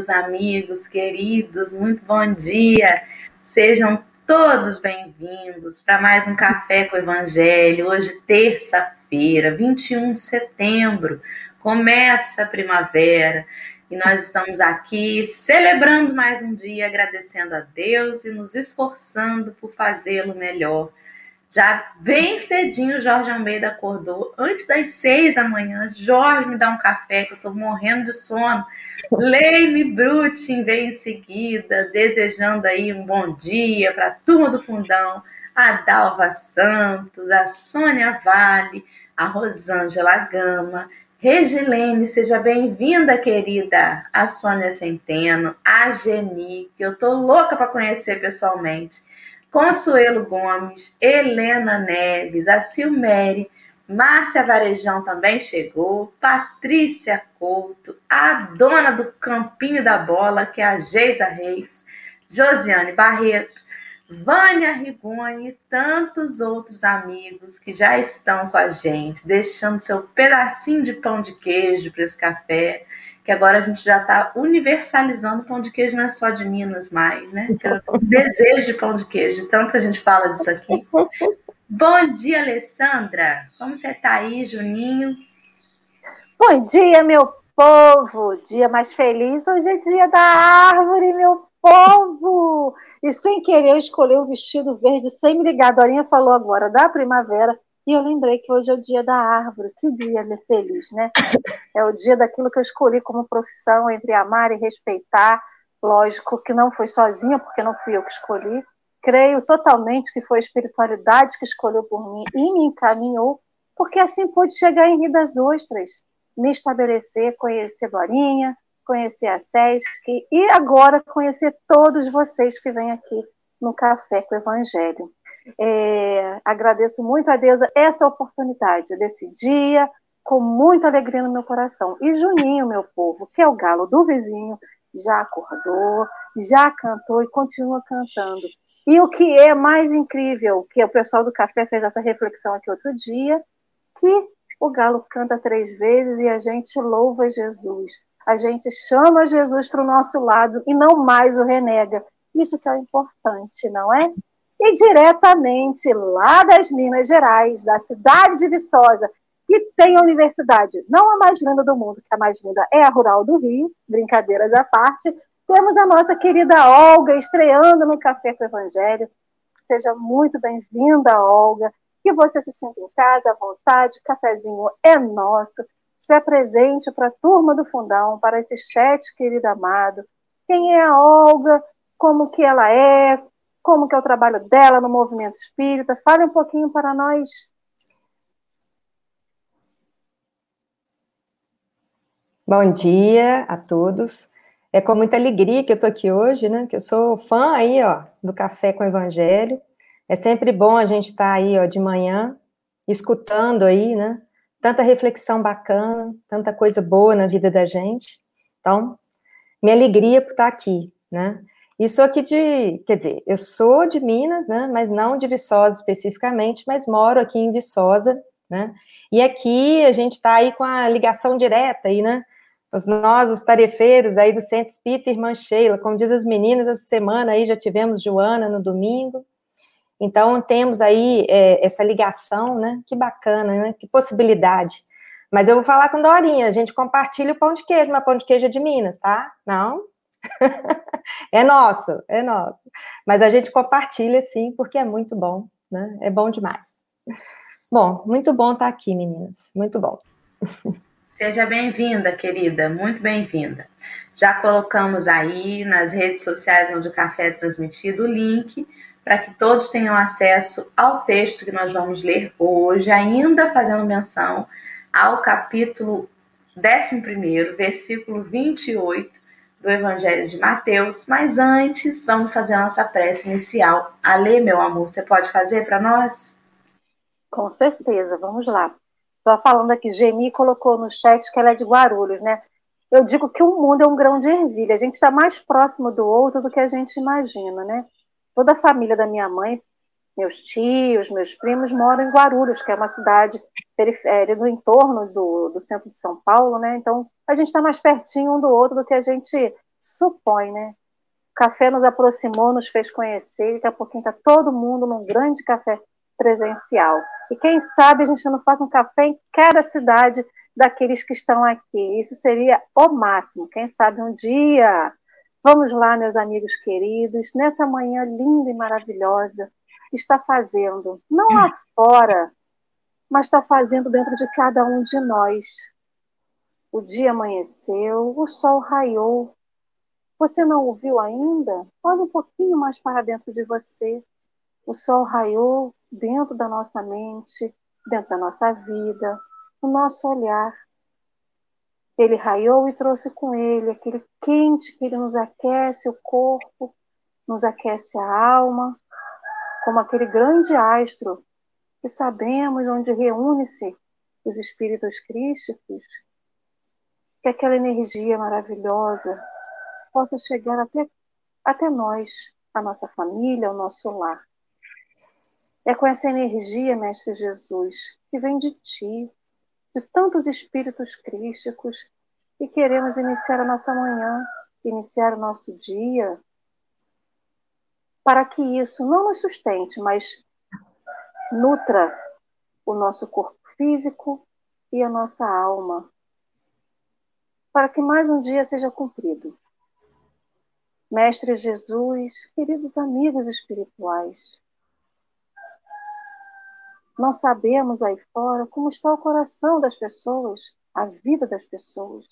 Meus amigos queridos, muito bom dia. Sejam todos bem-vindos para mais um Café com o Evangelho. Hoje, terça-feira, 21 de setembro, começa a primavera e nós estamos aqui celebrando mais um dia, agradecendo a Deus e nos esforçando por fazê-lo melhor. Já bem cedinho, Jorge Almeida acordou, antes das seis da manhã. Jorge, me dá um café, que eu estou morrendo de sono. Leime Brutin veio em seguida, desejando aí um bom dia para a turma do Fundão, a Dalva Santos, a Sônia Vale, a Rosângela Gama, Regilene, seja bem-vinda, querida. A Sônia Centeno, a Geni, que eu tô louca para conhecer pessoalmente. Consuelo Gomes, Helena Neves, a Silmere, Márcia Varejão também chegou, Patrícia Couto, a dona do Campinho da Bola, que é a Geisa Reis, Josiane Barreto, Vânia Rigoni e tantos outros amigos que já estão com a gente, deixando seu pedacinho de pão de queijo para esse café, que agora a gente já está universalizando pão de queijo, não é só de Minas mais, né? desejo de pão de queijo, tanto que a gente fala disso aqui. Bom dia, Alessandra. Como você está aí, Juninho? Bom dia, meu povo. Dia mais feliz. Hoje é dia da árvore, meu povo. E sem querer eu escolhi o um vestido verde, sem me ligar. A Dorinha falou agora da primavera. E eu lembrei que hoje é o dia da árvore. Que dia né, feliz, né? É o dia daquilo que eu escolhi como profissão, entre amar e respeitar. Lógico que não foi sozinha, porque não fui eu que escolhi. Creio totalmente que foi a espiritualidade que escolheu por mim e me encaminhou, porque assim pude chegar em Rio das Ostras, me estabelecer, conhecer Dorinha, conhecer a SESC e agora conhecer todos vocês que vêm aqui no Café com o Evangelho. É, agradeço muito a Deus essa oportunidade desse dia, com muita alegria no meu coração. E Juninho, meu povo, que é o galo do vizinho, já acordou, já cantou e continua cantando. E o que é mais incrível, que o pessoal do café fez essa reflexão aqui outro dia, que o galo canta três vezes e a gente louva Jesus. A gente chama Jesus para o nosso lado e não mais o renega. Isso que é o importante, não é? E diretamente lá das Minas Gerais, da cidade de Viçosa, que tem a universidade, não a mais linda do mundo, que a mais linda é a Rural do Rio, brincadeiras à parte, temos a nossa querida Olga estreando no Café com o Evangelho. Seja muito bem-vinda, Olga. Que você se sinta em casa, à vontade, o cafezinho é nosso. Se apresente para a turma do Fundão, para esse chat, querido amado. Quem é a Olga? Como que ela é? Como que é o trabalho dela no movimento espírita. Fale um pouquinho para nós. Bom dia a todos. É com muita alegria que eu estou aqui hoje, né? Que eu sou fã aí, ó, do Café com o Evangelho. É sempre bom a gente estar tá aí, ó, de manhã, escutando aí, né? Tanta reflexão bacana, tanta coisa boa na vida da gente. Então, minha alegria por estar tá aqui, né? Sou aqui de, quer dizer, eu sou de Minas, né, mas não de Viçosa especificamente, mas moro aqui em Viçosa, né, e aqui a gente está aí com a ligação direta aí, né, os, nós, os tarefeiros aí do Centro Espírita Irmã Sheila, como diz as meninas, essa semana aí já tivemos Joana no domingo, então temos aí é, essa ligação, né, que bacana, né, que possibilidade. Mas eu vou falar com Dorinha, a gente compartilha o pão de queijo, mas pão de queijo é de Minas, tá? Não? é nosso, é nosso. Mas a gente compartilha sim, porque é muito bom, né? É bom demais. Bom, muito bom estar aqui, meninas. Muito bom. Seja bem-vinda, querida, muito bem-vinda. Já colocamos aí nas redes sociais onde o café é transmitido o link para que todos tenham acesso ao texto que nós vamos ler hoje, ainda fazendo menção ao capítulo 11, versículo 28, do Evangelho de Mateus, mas antes vamos fazer a nossa prece inicial. Ale, meu amor, você pode fazer para nós? Com certeza, vamos lá. Estou falando aqui, Geni colocou no chat que ela é de Guarulhos, né? Eu digo que o mundo é um grão de ervilha, a gente está mais próximo do outro do que a gente imagina, né? Toda a família da minha mãe Meus tios, meus primos moram em Guarulhos, que é uma cidade periférica no entorno do, do centro de São Paulo, né? Então a gente está mais pertinho um do outro do que a gente supõe, né? O café nos aproximou, nos fez conhecer, daqui a pouquinho está todo mundo num grande café presencial. E quem sabe a gente não faz um café em cada cidade daqueles que estão aqui. Isso seria o máximo. Quem sabe um dia. Vamos lá, meus amigos queridos, nessa manhã linda e maravilhosa, está fazendo, não lá fora, mas está fazendo dentro de cada um de nós. O dia amanheceu, o sol raiou. Você não ouviu ainda? Olhe um pouquinho mais para dentro de você. O sol raiou dentro da nossa mente, dentro da nossa vida, no nosso olhar. Ele raiou e trouxe com ele aquele quente que ele nos aquece o corpo, nos aquece a alma, como aquele grande astro que sabemos onde reúne-se os espíritos crísticos, que aquela energia maravilhosa possa chegar até, até nós, a nossa família, o nosso lar. É com essa energia, Mestre Jesus, que vem de ti, de tantos espíritos crísticos e queremos iniciar a nossa manhã, iniciar o nosso dia, para que isso não nos sustente, mas nutra o nosso corpo físico e a nossa alma, para que mais um dia seja cumprido. Mestre Jesus, queridos amigos espirituais, não sabemos aí fora como está o coração das pessoas, a vida das pessoas,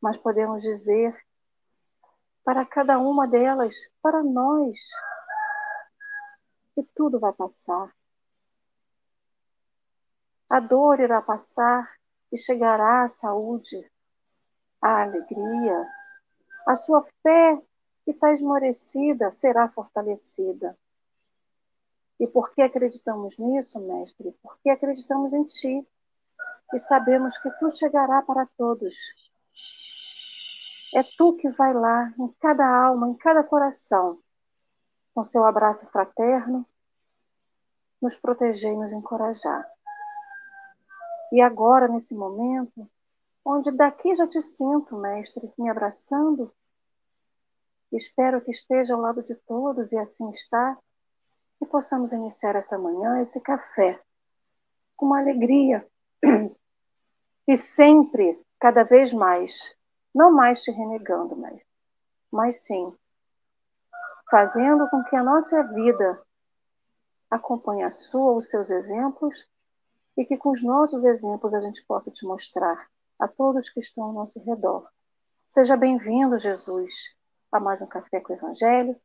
mas podemos dizer para cada uma delas, para nós, que tudo vai passar. A dor irá passar e chegará a saúde, a alegria, a sua fé que está esmorecida será fortalecida. E por que acreditamos nisso, Mestre? Porque acreditamos em Ti e sabemos que Tu chegará para todos. É Tu que vai lá em cada alma, em cada coração, com seu abraço fraterno, nos proteger e nos encorajar. E agora, nesse momento, onde daqui já te sinto, Mestre, me abraçando, espero que esteja ao lado de todos e assim está que possamos iniciar essa manhã, esse café, com uma alegria e sempre, cada vez mais, não mais te renegando, mas, mas sim, fazendo com que a nossa vida acompanhe a sua, os seus exemplos, e que com os nossos exemplos a gente possa te mostrar a todos que estão ao nosso redor. Seja bem-vindo, Jesus, a mais um Café com o Evangelho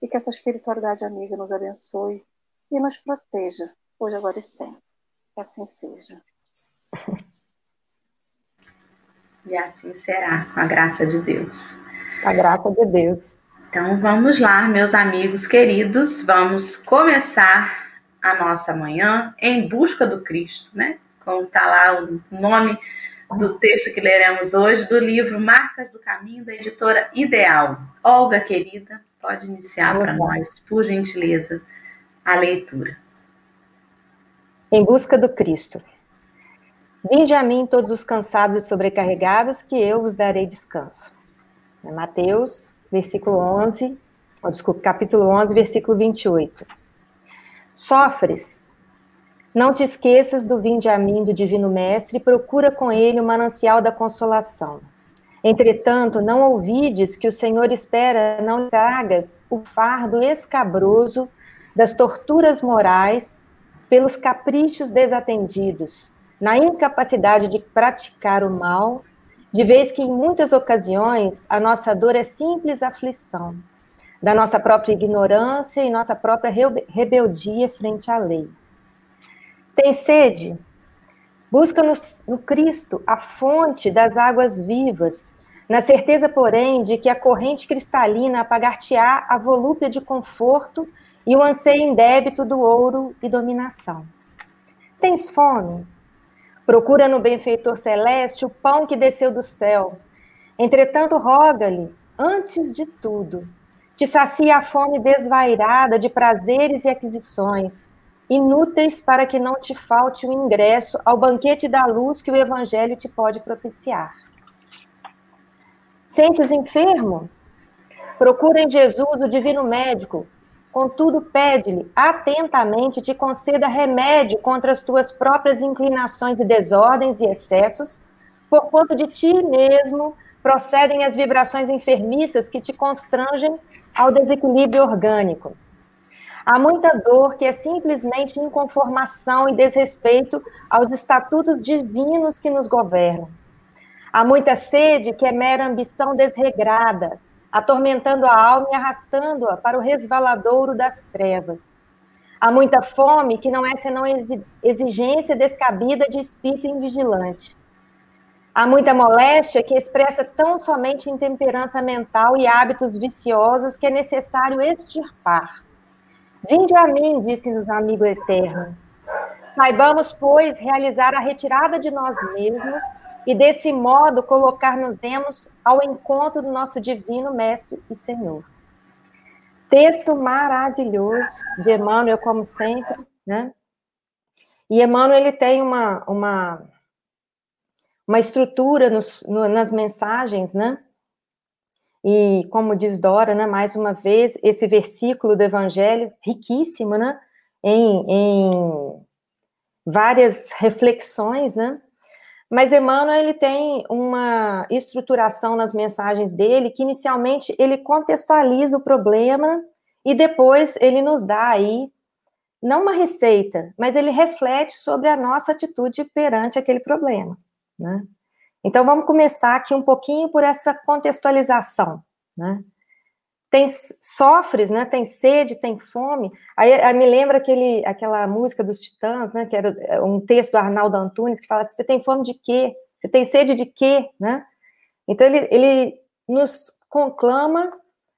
e que essa espiritualidade amiga nos abençoe e nos proteja, hoje, agora e sempre. Que assim seja. E assim será, com a graça de Deus. A graça de Deus. Então vamos lá, meus amigos queridos, vamos começar a nossa manhã em busca do Cristo, né? Como está lá o nome do texto que leremos hoje, do livro Marcas do Caminho, da editora Ideal. Olga, querida, pode iniciar para nós, por gentileza, a leitura. Em busca do Cristo. Vinde a mim todos os cansados e sobrecarregados, que eu vos darei descanso. É Mateus, versículo 11, oh, desculpa, capítulo 11, versículo 28. Sofres, não te esqueças do vinde a mim do Divino Mestre e procura com ele o manancial da consolação. Entretanto, não ouvides que o Senhor espera não tragas o fardo escabroso das torturas morais pelos caprichos desatendidos, na incapacidade de praticar o mal, de vez que em muitas ocasiões a nossa dor é simples aflição, da nossa própria ignorância e nossa própria rebeldia frente à lei. Tem sede? Busca no, no Cristo a fonte das águas vivas, na certeza, porém, de que a corrente cristalina apagar-te-á a volúpia de conforto e o anseio indébito do ouro e dominação. Tens fome? Procura no benfeitor celeste o pão que desceu do céu. Entretanto, roga-lhe, antes de tudo, te sacia a fome desvairada de prazeres e aquisições, inúteis para que não te falte o ingresso ao banquete da luz que o Evangelho te pode propiciar. Sentes enfermo? Procura em Jesus o divino médico. Contudo, pede-lhe atentamente te conceda remédio contra as tuas próprias inclinações e desordens e excessos, porquanto de ti mesmo procedem as vibrações enfermiças que te constrangem ao desequilíbrio orgânico. Há muita dor que é simplesmente inconformação e desrespeito aos estatutos divinos que nos governam. Há muita sede que é mera ambição desregrada, atormentando a alma e arrastando-a para o resvaladouro das trevas. Há muita fome que não é senão exigência descabida de espírito invigilante. Há muita moléstia que expressa tão somente intemperança mental e hábitos viciosos que é necessário extirpar. Vinde a mim, disse-nos o amigo eterno. Saibamos, pois, realizar a retirada de nós mesmos e, desse modo, colocar-nos ao encontro do nosso divino Mestre e Senhor. Texto maravilhoso de Emmanuel, como sempre, né? E Emmanuel, ele tem uma, uma, uma estrutura nos, no, nas mensagens, né? E como diz Dora, né, mais uma vez, esse versículo do Evangelho, riquíssimo, né, em, em várias reflexões, né, mas Emmanuel, ele tem uma estruturação nas mensagens dele, que inicialmente ele contextualiza o problema e depois ele nos dá aí, não uma receita, mas ele reflete sobre a nossa atitude perante aquele problema, né. Então, vamos começar aqui um pouquinho por essa contextualização, né? Tem, sofres, né? Tem sede, tem fome. Aí, aí, me lembra aquele, aquela música dos Titãs, né? Que era é, um texto do Arnaldo Antunes que fala: você tem fome de quê? Você tem sede de quê, né? Então ele, ele nos conclama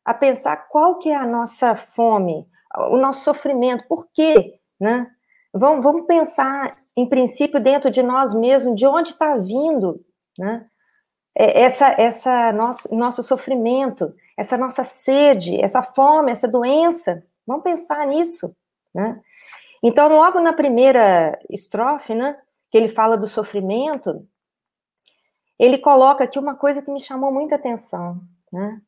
a pensar qual que é a nossa fome, o nosso sofrimento, por quê, né? Vamos, vamos pensar, em princípio, dentro de nós mesmos, de onde está vindo né? É, essa, essa nosso, nosso sofrimento, essa nossa sede, essa fome, essa doença, vamos pensar nisso, né? Então, logo na primeira estrofe, né, que ele fala do sofrimento, ele coloca aqui uma coisa que me chamou muita atenção, né?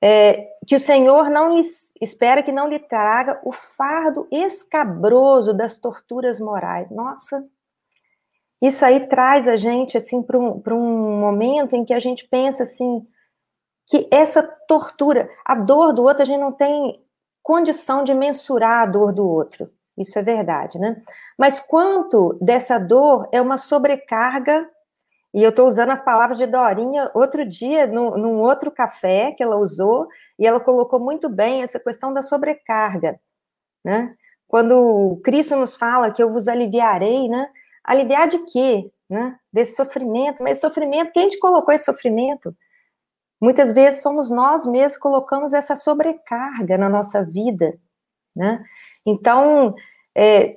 É, que o Senhor não lhe, espera que não lhe traga o fardo escabroso das torturas morais. Nossa, isso aí traz a gente assim para um, um momento em que a gente pensa assim que essa tortura, a dor do outro, a gente não tem condição de mensurar a dor do outro. Isso é verdade, né? Mas quanto dessa dor é uma sobrecarga, e eu estou usando as palavras de Dorinha outro dia, no, num outro café que ela usou, e ela colocou muito bem essa questão da sobrecarga, né? Quando Cristo nos fala que eu vos aliviarei, né? Aliviar de quê? Né? Desse sofrimento. Mas sofrimento, quem te colocou esse sofrimento? Muitas vezes somos nós mesmos colocamos essa sobrecarga na nossa vida, né? Então, é,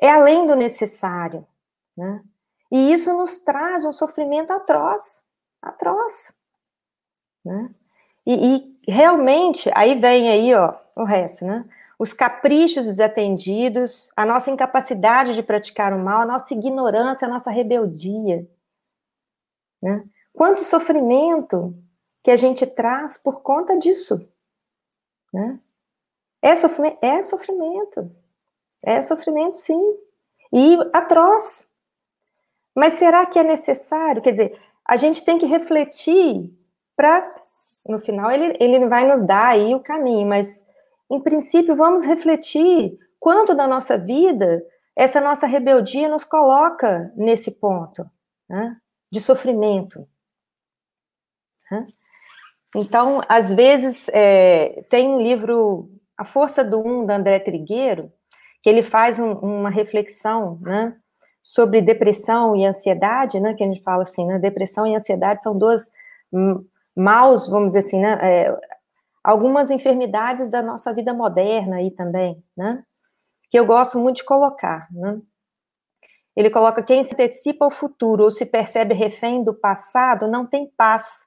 é além do necessário, né? E isso nos traz um sofrimento atroz, atroz, né? E, e realmente, aí vem aí, ó, o resto, né? Os caprichos desatendidos, a nossa incapacidade de praticar o mal, a nossa ignorância, a nossa rebeldia. Né? Quanto sofrimento que a gente traz por conta disso. Né? É, sofrimento, é sofrimento. É sofrimento, sim. E atroz. Mas será que é necessário? Quer dizer, a gente tem que refletir para, no final, ele, ele vai nos dar aí o caminho, mas em princípio, vamos refletir quanto da nossa vida essa nossa rebeldia nos coloca nesse ponto né, de sofrimento. Né? Então, às vezes, é, tem um livro, A Força do Um, da André Trigueiro, que ele faz um, uma reflexão né, sobre depressão e ansiedade, né, que a gente fala assim, né, depressão e ansiedade são duas maus, vamos dizer assim, né, é, algumas enfermidades da nossa vida moderna aí também, né? Que eu gosto muito de colocar, né? Ele coloca quem se antecipa ao futuro ou se percebe refém do passado não tem paz.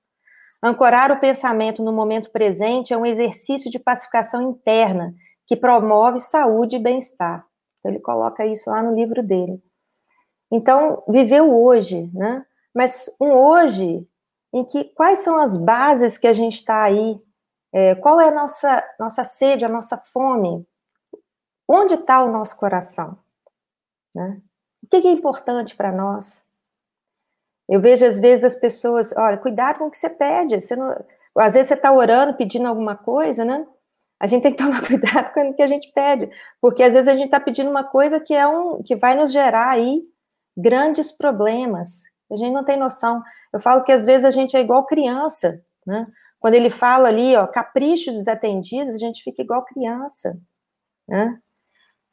Ancorar o pensamento no momento presente é um exercício de pacificação interna que promove saúde e bem-estar. Então, ele coloca isso lá no livro dele. Então, viver o hoje, né? Mas um hoje em que quais são as bases que a gente está aí? É, qual é a nossa, nossa sede, a nossa fome? Onde está o nosso coração? Né? O que é importante para nós? Eu vejo às vezes as pessoas, olha, cuidado com o que você pede. Você não, às vezes você está orando, pedindo alguma coisa, né? A gente tem que tomar cuidado com o que a gente pede, porque às vezes a gente está pedindo uma coisa que é um que vai nos gerar aí grandes problemas. A gente não tem noção. Eu falo que às vezes a gente é igual criança, né? Quando ele fala ali, ó, caprichos desatendidos, a gente fica igual criança, né?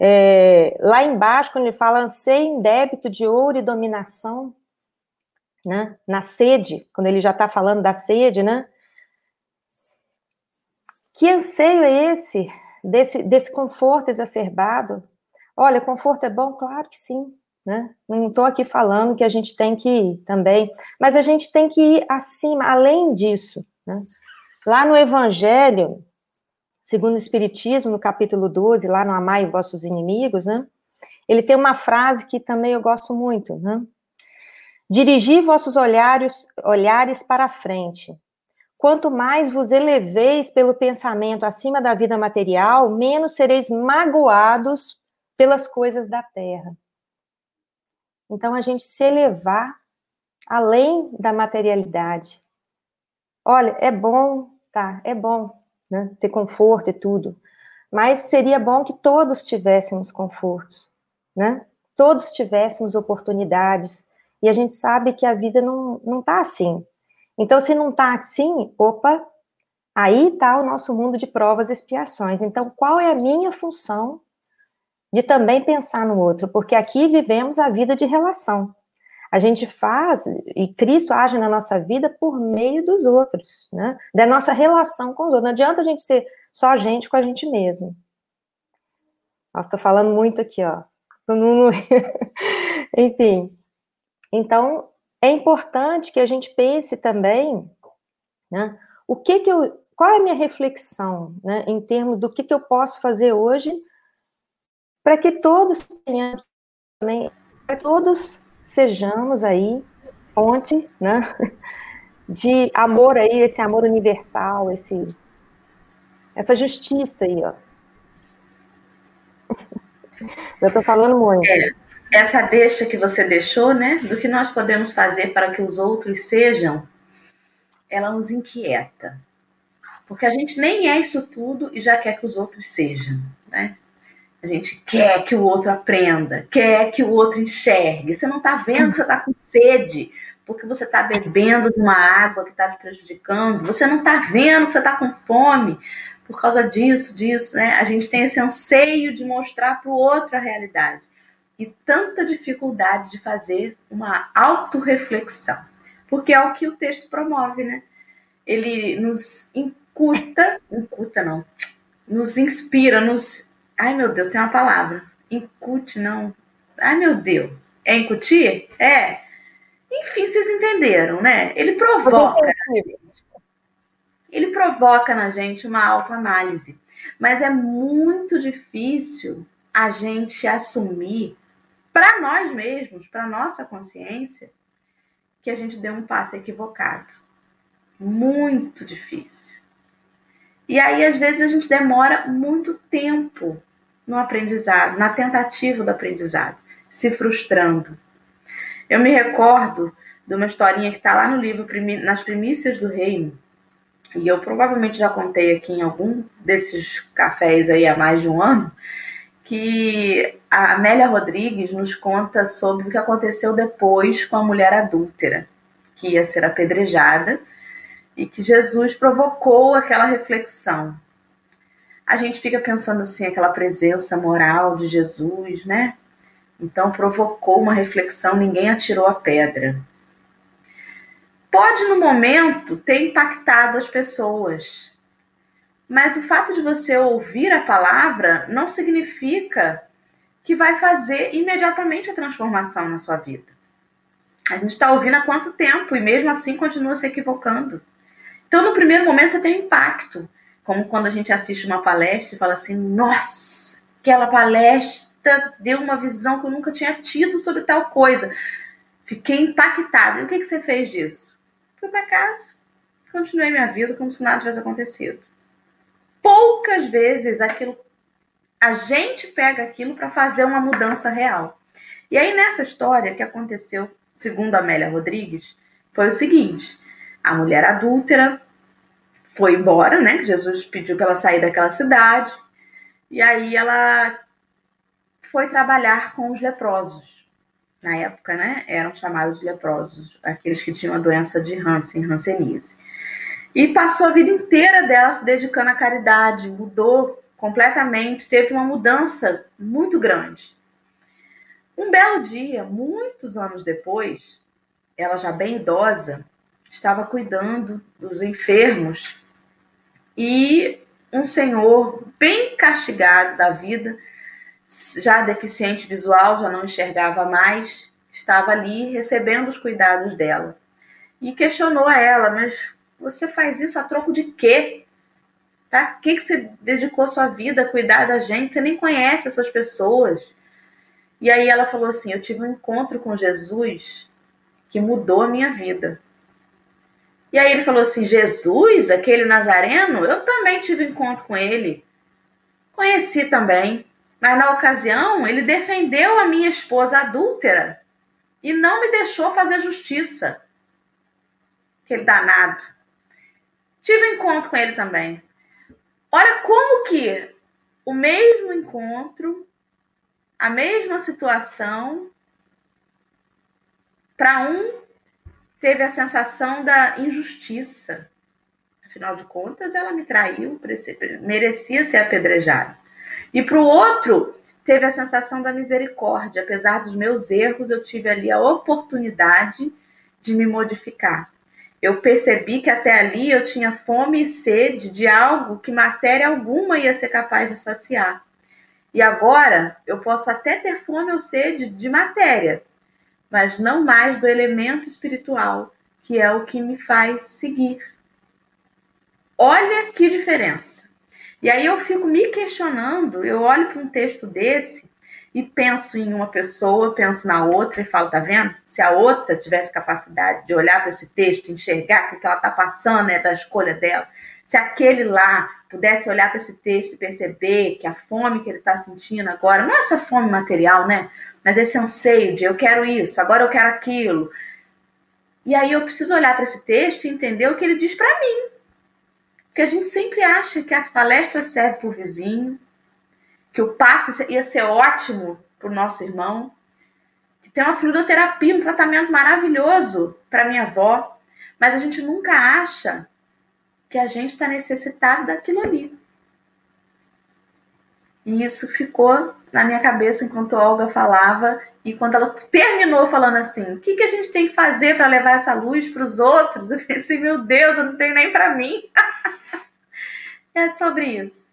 É, lá embaixo, quando ele fala anseio em débito de ouro e dominação, né? Na sede, quando ele já está falando da sede, né? Que anseio é esse desse, desse conforto exacerbado? Olha, conforto é bom? Claro que sim, né? Não estou aqui falando que a gente tem que ir também, mas a gente tem que ir acima, além disso. Né? Lá no Evangelho, segundo o Espiritismo, no capítulo 12, lá no Amai Vossos Inimigos, né? ele tem uma frase que também eu gosto muito. Né? Vossos olhares, olhares para a frente. Quanto mais vos eleveis pelo pensamento acima da vida material, menos sereis magoados pelas coisas da terra. Então, a gente se elevar além da materialidade. Olha, é bom, tá, é bom, né, ter conforto e tudo, mas seria bom que todos tivéssemos confortos, né? Todos tivéssemos oportunidades, e a gente sabe que a vida não, não tá assim. Então, se não tá assim, opa, aí tá o nosso mundo de provas e expiações. Então, qual é a minha função de também pensar no outro, porque aqui vivemos a vida de relação. A gente faz, e Cristo age na nossa vida por meio dos outros, né? Da nossa relação com os outros. Não adianta a gente ser só a gente com a gente mesmo. Nossa, tô falando muito aqui, ó. Enfim. Então, é importante que a gente pense também, né? O que que eu, qual é a minha reflexão, né, em termos do que que eu posso fazer hoje para que todos tenhamos também, para todos sejamos aí fonte, né, de amor aí, esse amor universal, esse essa justiça aí, ó. Eu estou falando muito. É, essa deixa que você deixou, né, do que nós podemos fazer para que os outros sejam, ela nos inquieta. Porque a gente nem é isso tudo e já quer que os outros sejam, né? A gente quer que o outro aprenda, quer que o outro enxergue. Você não está vendo que você está com sede, porque você está bebendo de uma água que está te prejudicando. Você não está vendo que você está com fome por causa disso, disso, né? A gente tem esse anseio de mostrar para o outro a realidade. E tanta dificuldade de fazer uma autorreflexão. Porque é o que o texto promove, né? Ele nos incuta, incuta não, nos inspira, nos Ai, meu Deus, tem uma palavra. Incute, não. Ai, meu Deus. É incutir? É. Enfim, vocês entenderam, né? Ele provoca. Ele provoca na gente uma autoanálise. Mas é muito difícil a gente assumir para nós mesmos, para nossa consciência, que a gente deu um passo equivocado. Muito difícil. E aí, às vezes, a gente demora muito tempo no aprendizado, na tentativa do aprendizado, se frustrando. Eu me recordo de uma historinha que está lá no livro Nas Primícias do Reino, e eu provavelmente já contei aqui em algum desses cafés aí há mais de um ano, que a Amélia Rodrigues nos conta sobre o que aconteceu depois com a mulher adúltera, que ia ser apedrejada e que Jesus provocou aquela reflexão. A gente fica pensando assim, aquela presença moral de Jesus, né? Então provocou uma reflexão, ninguém atirou a pedra. Pode no momento ter impactado as pessoas, mas o fato de você ouvir a palavra não significa que vai fazer imediatamente a transformação na sua vida. A gente está ouvindo há quanto tempo e mesmo assim continua se equivocando. Então, no primeiro momento, você tem um impacto. Como quando a gente assiste uma palestra e fala assim: nossa, aquela palestra deu uma visão que eu nunca tinha tido sobre tal coisa. Fiquei impactada. E o que, que você fez disso? Fui para casa, continuei minha vida como se nada tivesse acontecido. Poucas vezes aquilo a gente pega aquilo para fazer uma mudança real. E aí nessa história que aconteceu, segundo Amélia Rodrigues, foi o seguinte: a mulher adúltera foi embora, né? Jesus pediu para ela sair daquela cidade. E aí ela foi trabalhar com os leprosos. Na época, né? Eram chamados de leprosos, aqueles que tinham a doença de Hansen, Hanseníase. E passou a vida inteira dela se dedicando à caridade, mudou completamente, teve uma mudança muito grande. Um belo dia, muitos anos depois, ela já bem idosa, estava cuidando dos enfermos e um senhor bem castigado da vida, já deficiente visual, já não enxergava mais, estava ali recebendo os cuidados dela. E questionou a ela, mas você faz isso a troco de quê? Para que, que você dedicou sua vida a cuidar da gente? Você nem conhece essas pessoas. E aí ela falou assim: Eu tive um encontro com Jesus que mudou a minha vida. E aí ele falou assim: Jesus, aquele nazareno, eu também tive encontro com ele. Conheci também. Mas na ocasião, ele defendeu a minha esposa adúltera e não me deixou fazer justiça. Aquele danado. Tive encontro com ele também. Olha como que o mesmo encontro, a mesma situação, para um teve a sensação da injustiça. Afinal de contas, ela me traiu, merecia ser apedrejada. E para o outro, teve a sensação da misericórdia. Apesar dos meus erros, eu tive ali a oportunidade de me modificar. Eu percebi que até ali eu tinha fome e sede de algo que matéria alguma ia ser capaz de saciar. E agora eu posso até ter fome ou sede de matéria, mas não mais do elemento espiritual, que é o que me faz seguir. Olha que diferença. E aí eu fico me questionando, eu olho para um texto desse e penso em uma pessoa, penso na outra e falo, tá vendo? Se a outra tivesse capacidade de olhar para esse texto, enxergar que o que ela está passando é da escolha dela, se aquele lá pudesse olhar para esse texto e perceber que a fome que ele está sentindo agora, não é essa fome material, né? Mas esse anseio de eu quero isso, agora eu quero aquilo. E aí eu preciso olhar para esse texto e entender o que ele diz para mim. Porque a gente sempre acha que a palestra serve para o vizinho, que o passe ia ser ótimo para o nosso irmão, que tem uma fluidoterapia, um tratamento maravilhoso para minha avó, mas a gente nunca acha que a gente está necessitado daquilo ali. E isso ficou na minha cabeça enquanto a Olga falava e quando ela terminou falando assim, o que, que a gente tem que fazer para levar essa luz para os outros? Eu pensei, meu Deus, eu não tenho nem para mim. é sobre isso.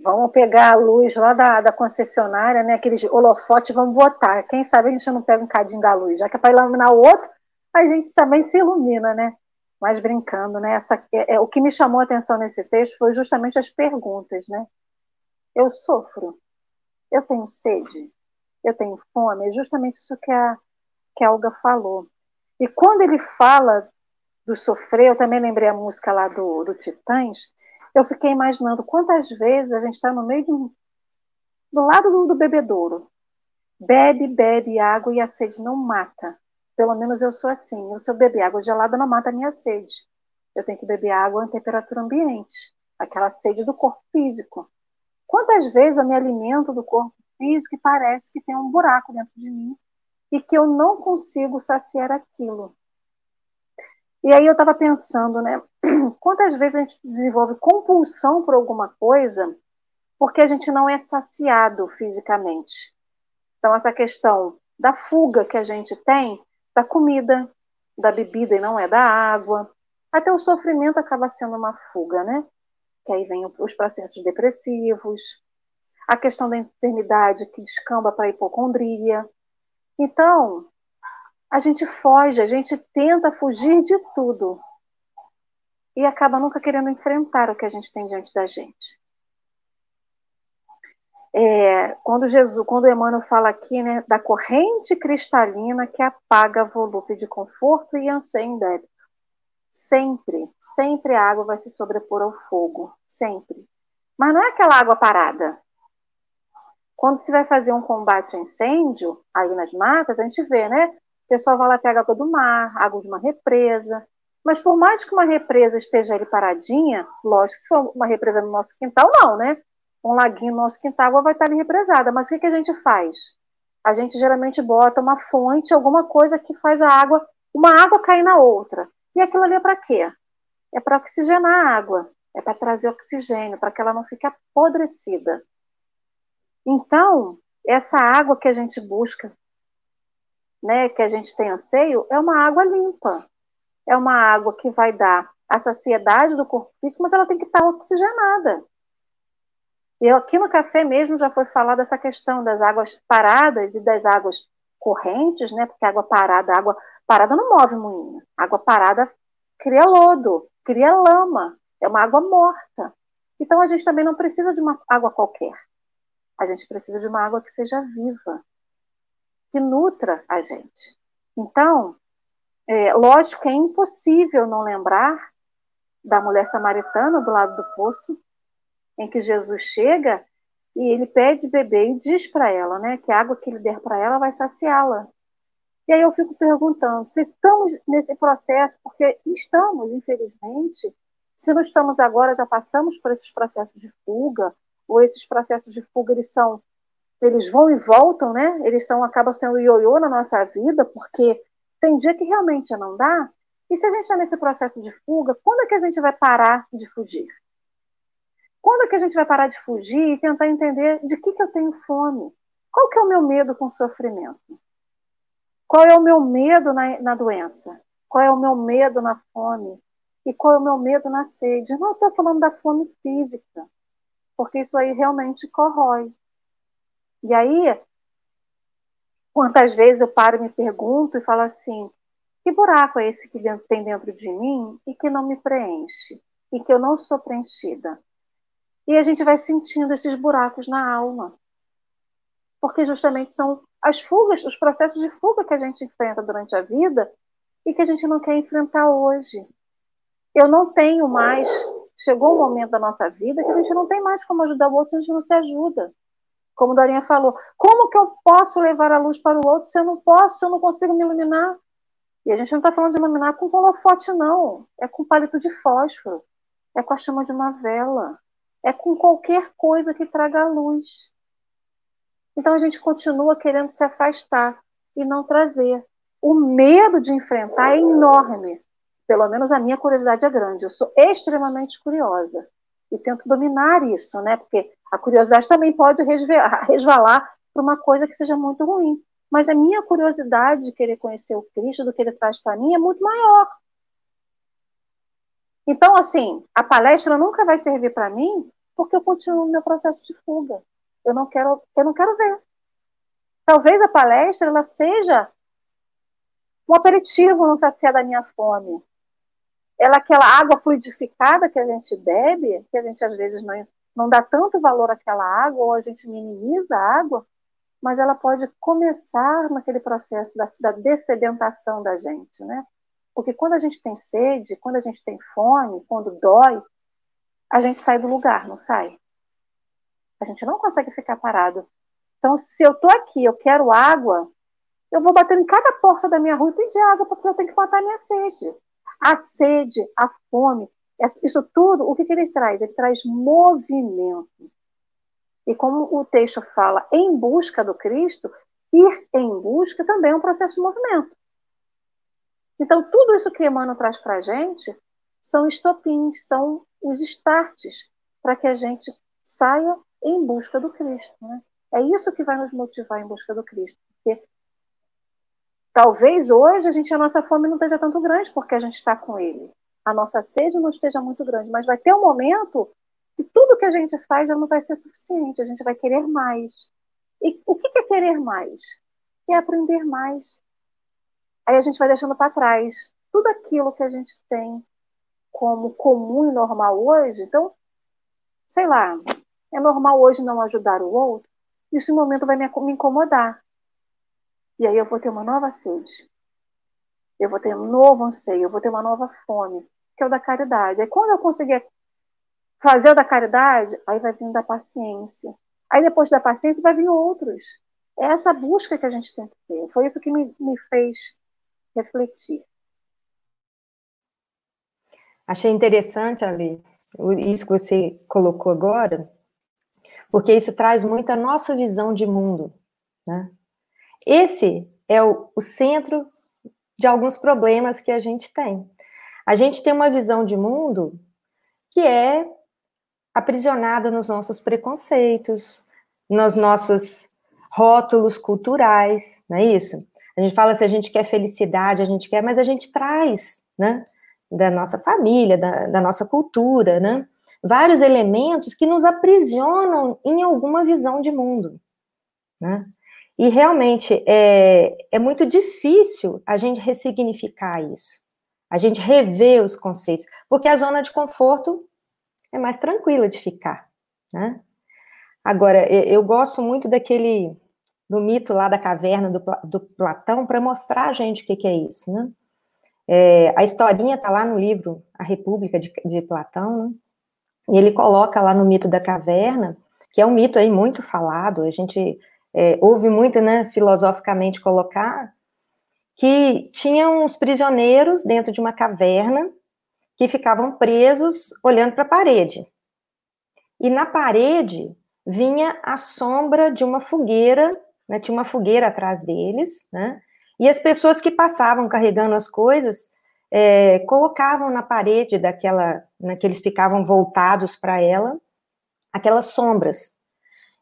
Vamos pegar a luz lá da, da concessionária, né? Aqueles holofotes, vamos botar. Quem sabe a gente não pega um cadinho da luz, já que é para iluminar o outro, a gente também se ilumina, né? Mas brincando, né? Essa, é, é, o que me chamou a atenção nesse texto foi justamente as perguntas, né? Eu sofro, eu tenho sede, eu tenho fome, é justamente isso que a, que a Olga falou. E quando ele fala do sofrer, eu também lembrei a música lá do, do Titãs, eu fiquei imaginando quantas vezes a gente está no meio de um, do lado do, do bebedouro. Bebe, bebe água e a sede não mata. Pelo menos eu sou assim. Se eu beber água gelada, não mata a minha sede. Eu tenho que beber água em temperatura ambiente, aquela sede do corpo físico. Quantas vezes eu me alimento do corpo físico e parece que tem um buraco dentro de mim e que eu não consigo saciar aquilo? E aí eu estava pensando, né? Quantas vezes a gente desenvolve compulsão por alguma coisa porque a gente não é saciado fisicamente? Então, essa questão da fuga que a gente tem da comida, da bebida e não é da água, até o sofrimento acaba sendo uma fuga, né? Que aí vem os processos depressivos, a questão da enfermidade que descamba para a hipocondria. Então, a gente foge, a gente tenta fugir de tudo e acaba nunca querendo enfrentar o que a gente tem diante da gente. É, quando Jesus, quando Emmanuel fala aqui, né, da corrente cristalina que apaga a volúpia de conforto e anseio débito. Sempre, sempre a água vai se sobrepor ao fogo, sempre. Mas não é aquela água parada. Quando se vai fazer um combate a incêndio, aí nas matas, a gente vê, né? O pessoal vai lá pegar água do mar, água de uma represa. Mas por mais que uma represa esteja ali paradinha, lógico, se for uma represa no nosso quintal, não, né? Um laguinho no nosso quintal, a água vai estar ali represada. Mas o que, que a gente faz? A gente geralmente bota uma fonte, alguma coisa que faz a água, uma água cair na outra. E aquilo ali é para quê? É para oxigenar a água, é para trazer oxigênio, para que ela não fique apodrecida. Então, essa água que a gente busca, né, que a gente tem anseio, é uma água limpa. É uma água que vai dar a saciedade do corpo físico, mas ela tem que estar oxigenada. E aqui no café mesmo já foi falado essa questão das águas paradas e das águas correntes, né? Porque água parada, água parada não move moinho. Água parada cria lodo, cria lama, é uma água morta. Então a gente também não precisa de uma água qualquer. A gente precisa de uma água que seja viva, que nutra a gente. Então, é, lógico que é impossível não lembrar da mulher samaritana do lado do poço, em que Jesus chega e ele pede beber e diz para ela, né, que a água que ele der para ela vai saciá-la. E aí eu fico perguntando, se estamos nesse processo, porque estamos, infelizmente, se não estamos agora, já passamos por esses processos de fuga, ou esses processos de fuga, eles são, eles vão e voltam, né? Eles são, acabam sendo ioiô na nossa vida, porque tem dia que realmente não dá. E se a gente está nesse processo de fuga, quando é que a gente vai parar de fugir? Quando é que a gente vai parar de fugir e tentar entender de que, que eu tenho fome? Qual que é o meu medo com o sofrimento? Qual é o meu medo na, na doença? Qual é o meu medo na fome? E qual é o meu medo na sede? Não estou falando da fome física, porque isso aí realmente corrói. E aí, quantas vezes eu paro e me pergunto e falo assim: que buraco é esse que tem dentro de mim e que não me preenche? E que eu não sou preenchida? E a gente vai sentindo esses buracos na alma. Porque justamente são as fugas, os processos de fuga que a gente enfrenta durante a vida e que a gente não quer enfrentar hoje. Eu não tenho mais. Chegou um momento da nossa vida que a gente não tem mais como ajudar o outro se a gente não se ajuda. Como Dorinha falou, como que eu posso levar a luz para o outro se eu não posso, se eu não consigo me iluminar? E a gente não está falando de iluminar com holofote, não. É com palito de fósforo. É com a chama de uma vela. É com qualquer coisa que traga a luz. Então a gente continua querendo se afastar e não trazer. O medo de enfrentar é enorme. Pelo menos a minha curiosidade é grande. Eu sou extremamente curiosa e tento dominar isso, né? Porque a curiosidade também pode resvalar para uma coisa que seja muito ruim. Mas a minha curiosidade de querer conhecer o Cristo, do que ele traz para mim, é muito maior. Então, assim, a palestra nunca vai servir para mim porque eu continuo no meu processo de fuga. Eu não quero, eu não quero ver. Talvez a palestra ela seja um aperitivo no saciar da minha fome. Ela aquela água fluidificada que a gente bebe, que a gente às vezes não, não dá tanto valor àquela água ou a gente minimiza a água, mas ela pode começar naquele processo da, da dessedentação da gente, né? Porque quando a gente tem sede, quando a gente tem fome, quando dói, a gente sai do lugar, não sai? A gente não consegue ficar parado. Então, se eu estou aqui, eu quero água, eu vou bater em cada porta da minha rua e pedir água, porque eu tenho que matar a minha sede. A sede, a fome, isso tudo, o que, que ele traz? Ele traz movimento. E como o texto fala, em busca do Cristo, ir em busca também é um processo de movimento. Então, tudo isso que Emmanuel traz para a gente são estopins, são os starts para que a gente saia em busca do Cristo. Né? É isso que vai nos motivar em busca do Cristo. Porque talvez hoje a gente a nossa fome não esteja tanto grande porque a gente está com Ele. A nossa sede não esteja muito grande, mas vai ter um momento que tudo que a gente faz já não vai ser suficiente. A gente vai querer mais. E o que é querer mais? É aprender mais. Aí a gente vai deixando para trás tudo aquilo que a gente tem como comum e normal hoje. Então, sei lá, é normal hoje não ajudar o outro, isso momento vai me incomodar. E aí eu vou ter uma nova sede. Eu vou ter um novo anseio, eu vou ter uma nova fome, que é o da caridade. Aí quando eu conseguir fazer o da caridade, aí vai vir da paciência. Aí depois da paciência vai vir outros. É essa busca que a gente tem que ter. Foi isso que me, me fez refletir. Achei interessante, Ali, isso que você colocou agora, porque isso traz muito a nossa visão de mundo, né? Esse é o, o centro de alguns problemas que a gente tem. A gente tem uma visão de mundo que é aprisionada nos nossos preconceitos, nos nossos rótulos culturais, não é isso? A gente fala se a gente quer felicidade, a gente quer, mas a gente traz, né, da nossa família, da, da nossa cultura, né, vários elementos que nos aprisionam em alguma visão de mundo, né? E realmente é, é muito difícil a gente ressignificar isso, a gente rever os conceitos, porque a zona de conforto é mais tranquila de ficar, né? Agora, eu gosto muito daquele, do mito lá da caverna do, do Platão, para mostrar a gente o que, que é isso, né? É, a historinha está lá no livro A República de, de Platão, né? E ele coloca lá no mito da caverna, que é um mito aí muito falado, a gente é, ouve muito, né, filosoficamente colocar, que tinham uns prisioneiros dentro de uma caverna que ficavam presos olhando para a parede. E na parede vinha a sombra de uma fogueira, né, tinha uma fogueira atrás deles, né, e as pessoas que passavam carregando as coisas é, colocavam na parede daquela, né, que eles ficavam voltados para ela, aquelas sombras.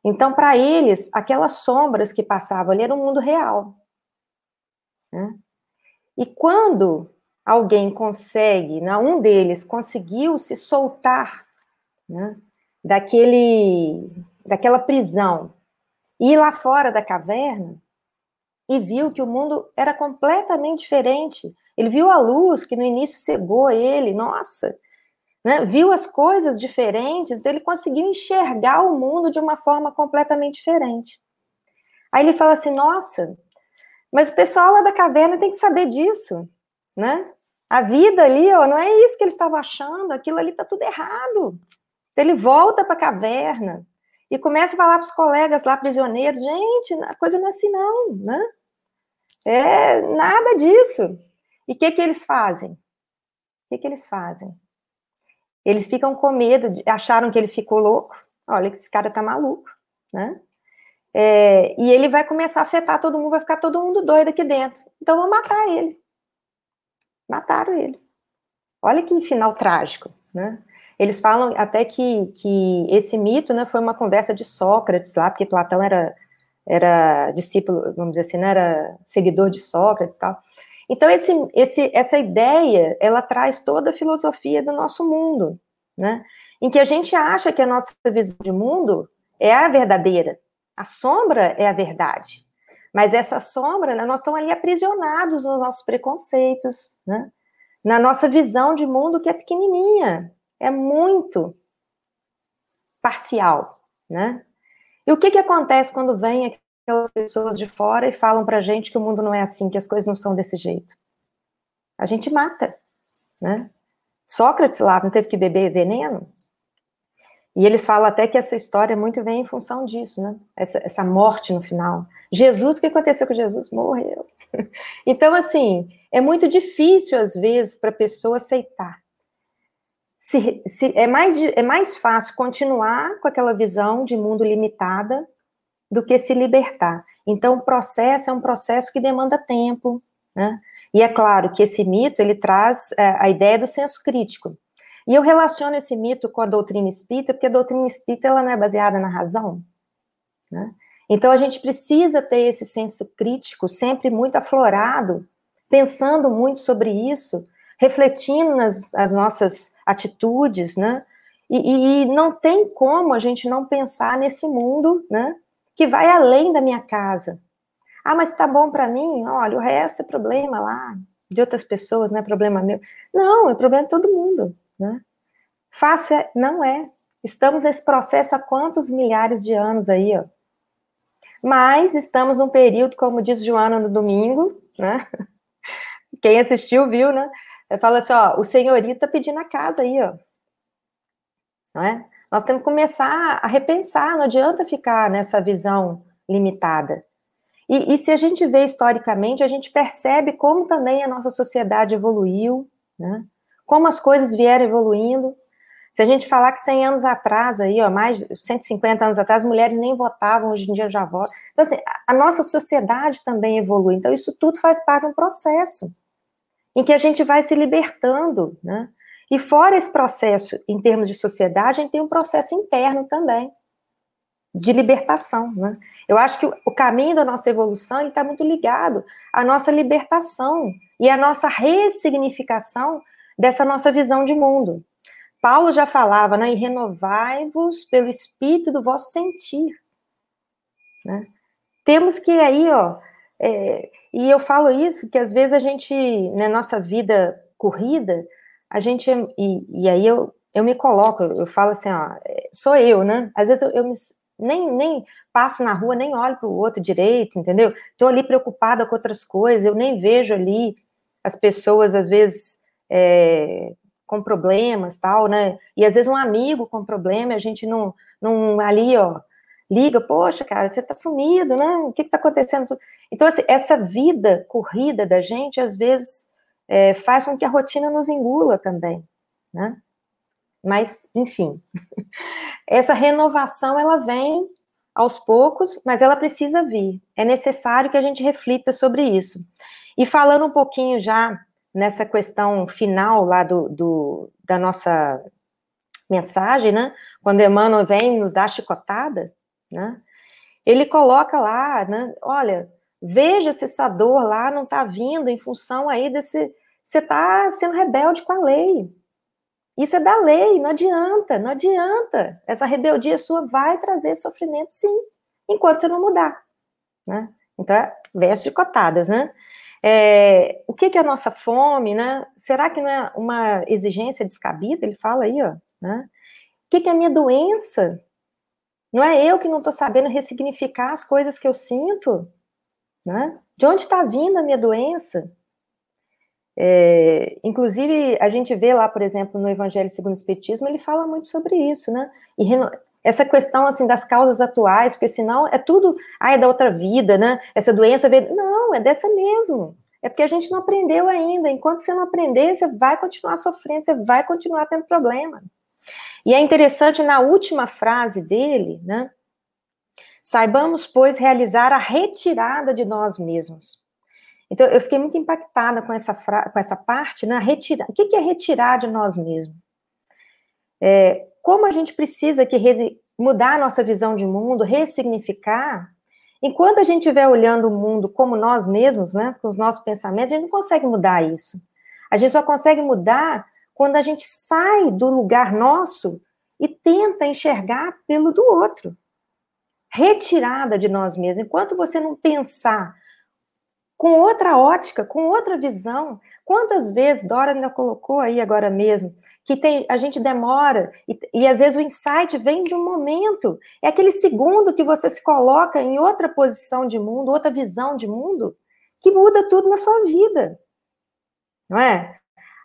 Então, para eles, aquelas sombras que passavam ali era o mundo real. Né? E quando alguém consegue, né, um deles conseguiu se soltar né, daquele, daquela prisão, ir lá fora da caverna e viu que o mundo era completamente diferente. Ele viu a luz que no início cegou ele, nossa, né, viu as coisas diferentes, então ele conseguiu enxergar o mundo de uma forma completamente diferente. Aí ele fala assim: nossa, mas o pessoal lá da caverna tem que saber disso, né? A vida ali, ó, não é isso que ele estava achando, aquilo ali está tudo errado. Então ele volta para a caverna e começa a falar para os colegas lá prisioneiros, gente, a coisa não é assim não, né? É nada disso. E o que que eles fazem? O que que eles fazem? Eles ficam com medo, acharam que ele ficou louco. Olha, esse cara tá maluco, né? É, e ele vai começar a afetar todo mundo, vai ficar todo mundo doido aqui dentro. Então vou matar ele. Mataram ele. Olha que final trágico, né? Eles falam até que, que esse mito né, foi uma conversa de Sócrates lá, porque Platão era, era discípulo, vamos dizer assim, né, era seguidor de Sócrates e tal. Então, esse, esse, essa ideia, ela traz toda a filosofia do nosso mundo, né? Em que a gente acha que a nossa visão de mundo é a verdadeira, a sombra é a verdade. Mas essa sombra, né, nós estamos ali aprisionados nos nossos preconceitos, né? Na nossa visão de mundo que é pequenininha, é muito parcial, né? E o que que acontece quando vem aquelas pessoas de fora e falam pra gente que o mundo não é assim, que as coisas não são desse jeito? A gente mata, né? Sócrates lá não teve que beber veneno? E eles falam até que essa história muito vem em função disso, né? Essa, essa morte no final. Jesus, o que aconteceu com Jesus? Morreu. Então, assim, é muito difícil, às vezes, para a pessoa aceitar. Se, se, é, mais, é mais fácil continuar com aquela visão de mundo limitada do que se libertar. Então, o processo é um processo que demanda tempo, né? E é claro que esse mito, ele traz é, a ideia do senso crítico. E eu relaciono esse mito com a doutrina espírita, porque a doutrina espírita ela não é baseada na razão. Né? Então a gente precisa ter esse senso crítico sempre muito aflorado, pensando muito sobre isso, refletindo nas as nossas atitudes, né? E, e, não tem como a gente não pensar nesse mundo, né? Que vai além da minha casa. Ah, mas tá bom para mim? Olha, o resto é problema lá de outras pessoas, não é problema meu. Não, é problema de todo mundo, né? Fácil é, não é. Estamos nesse processo há quantos milhares de anos aí, ó. Mas estamos num período, como diz Joana no domingo, né? Quem assistiu viu, né? Fala assim, ó, o senhorito tá pedindo a casa aí, ó. Não é? Nós temos que começar a repensar, não adianta ficar nessa visão limitada. E, e, se a gente vê historicamente, a gente percebe como também a nossa sociedade evoluiu, né? como as coisas vieram evoluindo. Se a gente falar que 100 anos atrás, aí, ó, mais de 150 anos atrás, mulheres nem votavam, hoje em dia já votam. Então, assim, a nossa sociedade também evolui. Então, isso tudo faz parte de um processo em que a gente vai se libertando, né? E fora esse processo, em termos de sociedade, a gente tem um processo interno também de libertação, né? Eu acho que o caminho da nossa evolução está muito ligado à nossa libertação e à nossa ressignificação dessa nossa visão de mundo. Paulo já falava, né, em renovai-vos pelo espírito do vosso sentir, né? Temos que aí, ó, é, e eu falo isso que às vezes a gente, na nossa vida corrida, a gente, e, e aí eu, eu me coloco, eu falo assim, ó, é, sou eu, né? Às vezes eu, eu me, nem, nem passo na rua, nem olho para o outro direito, entendeu? Estou ali preocupada com outras coisas, eu nem vejo ali as pessoas, às vezes, é, com problemas, tal, né? E às vezes um amigo com problema, a gente não, não ali, ó, liga, poxa, cara, você tá sumido, né? O que que tá acontecendo? Então, assim, essa vida corrida da gente, às vezes, é, faz com que a rotina nos engula também, né? Mas, enfim, essa renovação ela vem aos poucos, mas ela precisa vir. É necessário que a gente reflita sobre isso. E falando um pouquinho já nessa questão final lá do, do da nossa mensagem, né? Quando Emmanuel vem nos dar chicotada, né? Ele coloca lá, né? Olha, veja se sua dor lá não está vindo em função aí desse. Você está sendo rebelde com a lei. Isso é da lei, não adianta, não adianta. Essa rebeldia sua vai trazer sofrimento, sim, enquanto você não mudar. Né? Então, é veste cotadas, né? É, o que, que é a nossa fome, né? Será que não é uma exigência descabida? Ele fala aí, ó, né? O que, que é a minha doença? Não é eu que não estou sabendo ressignificar as coisas que eu sinto? Né? De onde está vindo a minha doença? É, inclusive, a gente vê lá, por exemplo, no Evangelho segundo o Espiritismo, ele fala muito sobre isso, né? E essa questão, assim, das causas atuais, porque senão é tudo, ah, é da outra vida, né? Essa doença veio... Não, é dessa mesmo. É porque a gente não aprendeu ainda. Enquanto você não aprender, você vai continuar sofrendo, você vai continuar tendo problema. E é interessante, na última frase dele, né? Saibamos, pois, realizar a retirada de nós mesmos então, eu fiquei muito impactada com essa, com essa parte, né? Retirar. O que, é retirar de nós mesmos? É, como a gente precisa que mudar a nossa visão de mundo, ressignificar, enquanto a gente estiver olhando o mundo como nós mesmos, né, com os nossos pensamentos, a gente não consegue mudar isso. A gente só consegue mudar quando a gente sai do lugar nosso e tenta enxergar pelo do outro. Retirada de nós mesmos. Enquanto você não pensar com outra ótica, com outra visão. Quantas vezes Dora ainda colocou aí agora mesmo que tem, a gente demora e, e às vezes o insight vem de um momento. É aquele segundo que você se coloca em outra posição de mundo, outra visão de mundo, que muda tudo na sua vida. Não é?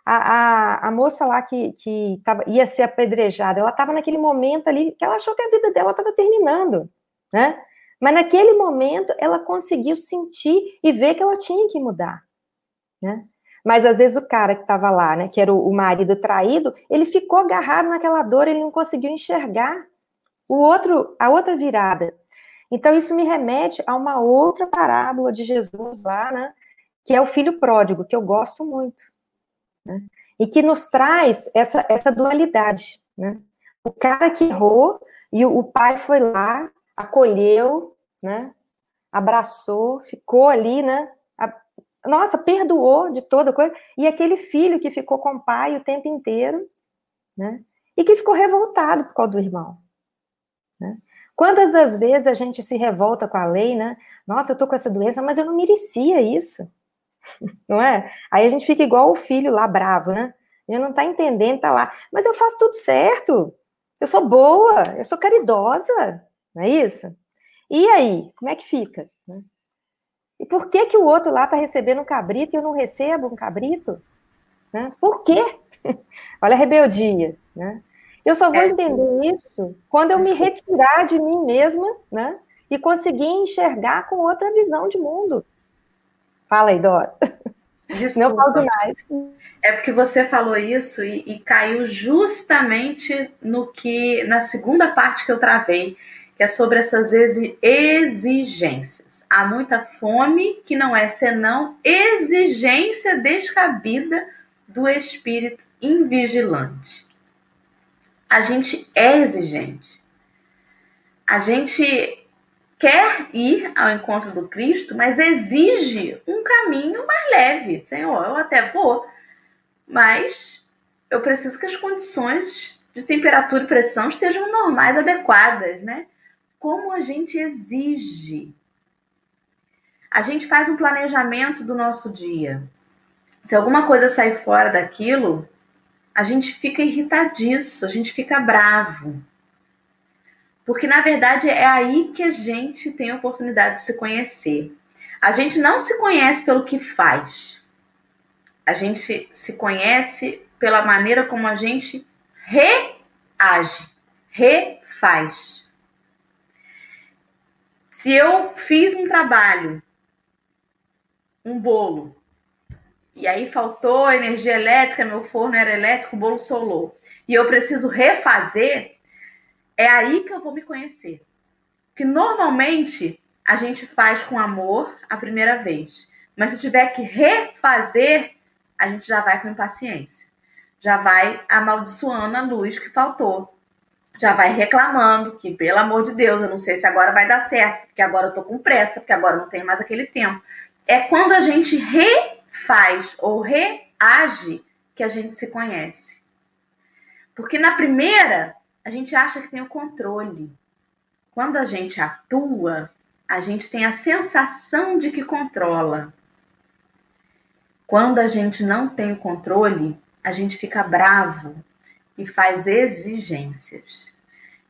A, a, a moça lá que, que tava, ia ser apedrejada, ela estava naquele momento ali que ela achou que a vida dela estava terminando, né? Mas naquele momento ela conseguiu sentir e ver que ela tinha que mudar, né? Mas às vezes o cara que estava lá, né, que era o, marido traído, ele ficou agarrado naquela dor, ele não conseguiu enxergar o outro, a outra virada. Então isso me remete a uma outra parábola de Jesus lá, né, que é o filho pródigo, que eu gosto muito, né, e que nos traz essa, essa dualidade, né? O cara que errou e o, o pai foi lá acolheu, né? Abraçou, ficou ali, né? A, nossa, perdoou de toda coisa. E aquele filho que ficou com o pai o tempo inteiro, né? E que ficou revoltado por causa do irmão, né? Quantas das vezes a gente se revolta com a lei, né? Nossa, eu tô com essa doença, mas eu não merecia isso. Não é? Aí a gente fica igual o filho lá bravo, né? Ele não tá entendendo, tá lá. Mas eu faço tudo certo. Eu sou boa, eu sou caridosa. Não é isso? E aí, como é que fica? Né? E por que que o outro lá tá recebendo um cabrito e eu não recebo um cabrito? Né? Por quê? Olha a rebeldia, né? Eu só vou é, entender isso quando eu me retirar de mim mesma, né? E conseguir enxergar com outra visão de mundo. Fala aí, Dora. Desculpa. Não falo demais. É porque você falou isso e, e, caiu justamente no que na segunda parte que eu travei, que é sobre essas exigências. Há muita fome que não é senão exigência descabida do espírito invigilante a gente é exigente. A gente quer ir ao encontro do Cristo, mas exige um caminho mais leve. Senhor, eu até vou, mas eu preciso que as condições de temperatura e pressão estejam normais, adequadas, né? Como a gente exige. A gente faz um planejamento do nosso dia. Se alguma coisa sair fora daquilo, a gente fica irritadiço, a gente fica bravo. Porque na verdade é aí que a gente tem a oportunidade de se conhecer. A gente não se conhece pelo que faz. A gente se conhece pela maneira como a gente reage, refaz. Se eu fiz um trabalho, um bolo, e aí faltou energia elétrica, meu forno era elétrico, o bolo solou, e eu preciso refazer, é aí que eu vou me conhecer. Que normalmente a gente faz com amor a primeira vez, mas se tiver que refazer, a gente já vai com impaciência, já vai amaldiçoando a luz que faltou, já vai reclamando que, pelo amor de Deus, eu não sei se agora vai dar certo, porque agora eu tô com pressa, porque agora não tem mais aquele tempo. É quando a gente re faz ou reage que a gente se conhece. Porque na primeira, a gente acha que tem o controle. Quando a gente atua, a gente tem a sensação de que controla. Quando a gente não tem o controle, a gente fica bravo e faz exigências.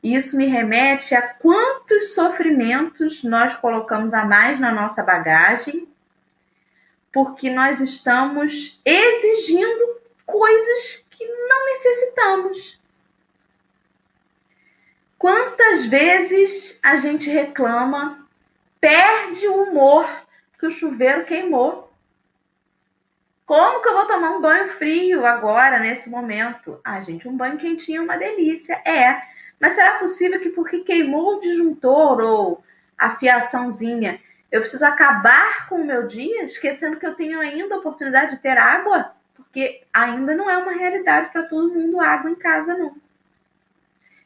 Isso me remete a quantos sofrimentos nós colocamos a mais na nossa bagagem porque nós estamos exigindo coisas que não necessitamos. Quantas vezes a gente reclama, perde o humor que o chuveiro queimou? Como que eu vou tomar um banho frio agora, nesse momento? Ah, gente, um banho quentinho é uma delícia. É. Mas será possível que porque queimou o disjuntor ou a fiaçãozinha, eu preciso acabar com o meu dia esquecendo que eu tenho ainda a oportunidade de ter água, porque ainda não é uma realidade para todo mundo água em casa, não.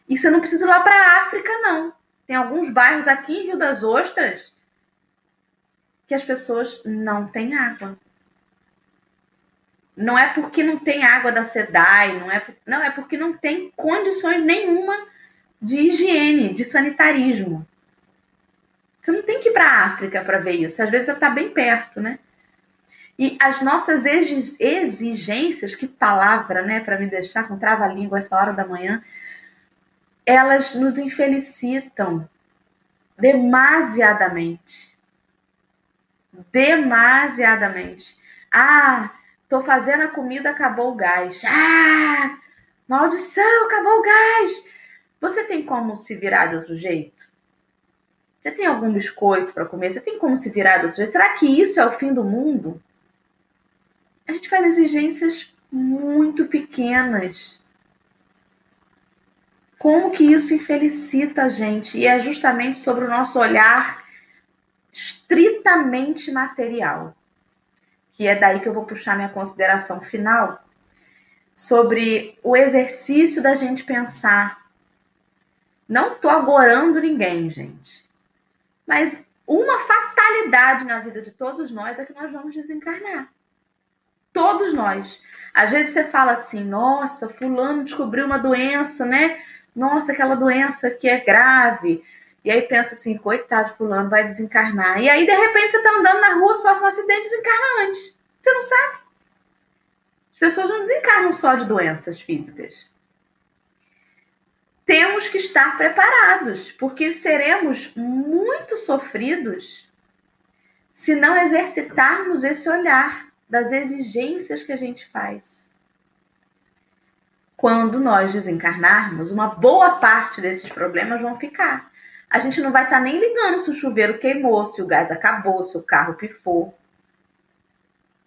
E você não precisa ir lá para a África, não. Tem alguns bairros aqui em Rio das Ostras que as pessoas não têm água. Não é porque não tem água da SEDAI, não é, não, é porque não tem condições nenhuma de higiene, de sanitarismo. Você não tem que ir para a África para ver isso. Às vezes você está bem perto, né? E as nossas exigências, que palavra, né, para me deixar com trava-língua essa hora da manhã, elas nos infelicitam demasiadamente. Demasiadamente. Ah, tô fazendo a comida, acabou o gás. Ah, maldição, acabou o gás. Você tem como se virar de outro jeito? Você tem algum biscoito para comer? Você tem como se virar de outro jeito? Será que isso é o fim do mundo? A gente faz exigências muito pequenas. Como que isso infelicita a gente? E é justamente sobre o nosso olhar estritamente material. Que é daí que eu vou puxar minha consideração final sobre o exercício da gente pensar. Não estou agorando ninguém, gente. Mas uma fatalidade na vida de todos nós é que nós vamos desencarnar. Todos nós. Às vezes você fala assim: nossa, Fulano descobriu uma doença, né? Nossa, aquela doença que é grave, E aí pensa assim, coitado, fulano vai desencarnar. E aí, de repente, você está andando na rua, sofre um acidente e desencarna antes. Você não sabe. As pessoas não desencarnam só de doenças físicas. Temos que estar preparados, porque seremos muito sofridos se não exercitarmos esse olhar das exigências que a gente faz. Quando nós desencarnarmos, uma boa parte desses problemas vão ficar. A gente não vai estar tá nem ligando se o chuveiro queimou, se o gás acabou, se o carro pifou.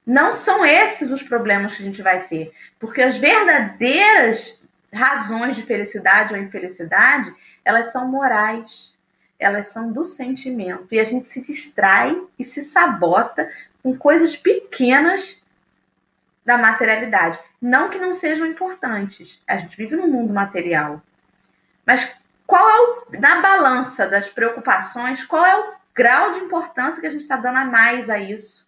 Não são esses os problemas que a gente vai ter, porque as verdadeiras razões de felicidade ou infelicidade, elas são morais elas são do sentimento. E a gente se distrai e se sabota com coisas pequenas da materialidade. Não que não sejam importantes. A gente vive num mundo material. Mas qual é o, na balança das preocupações, qual é o grau de importância que a gente está dando a mais a isso?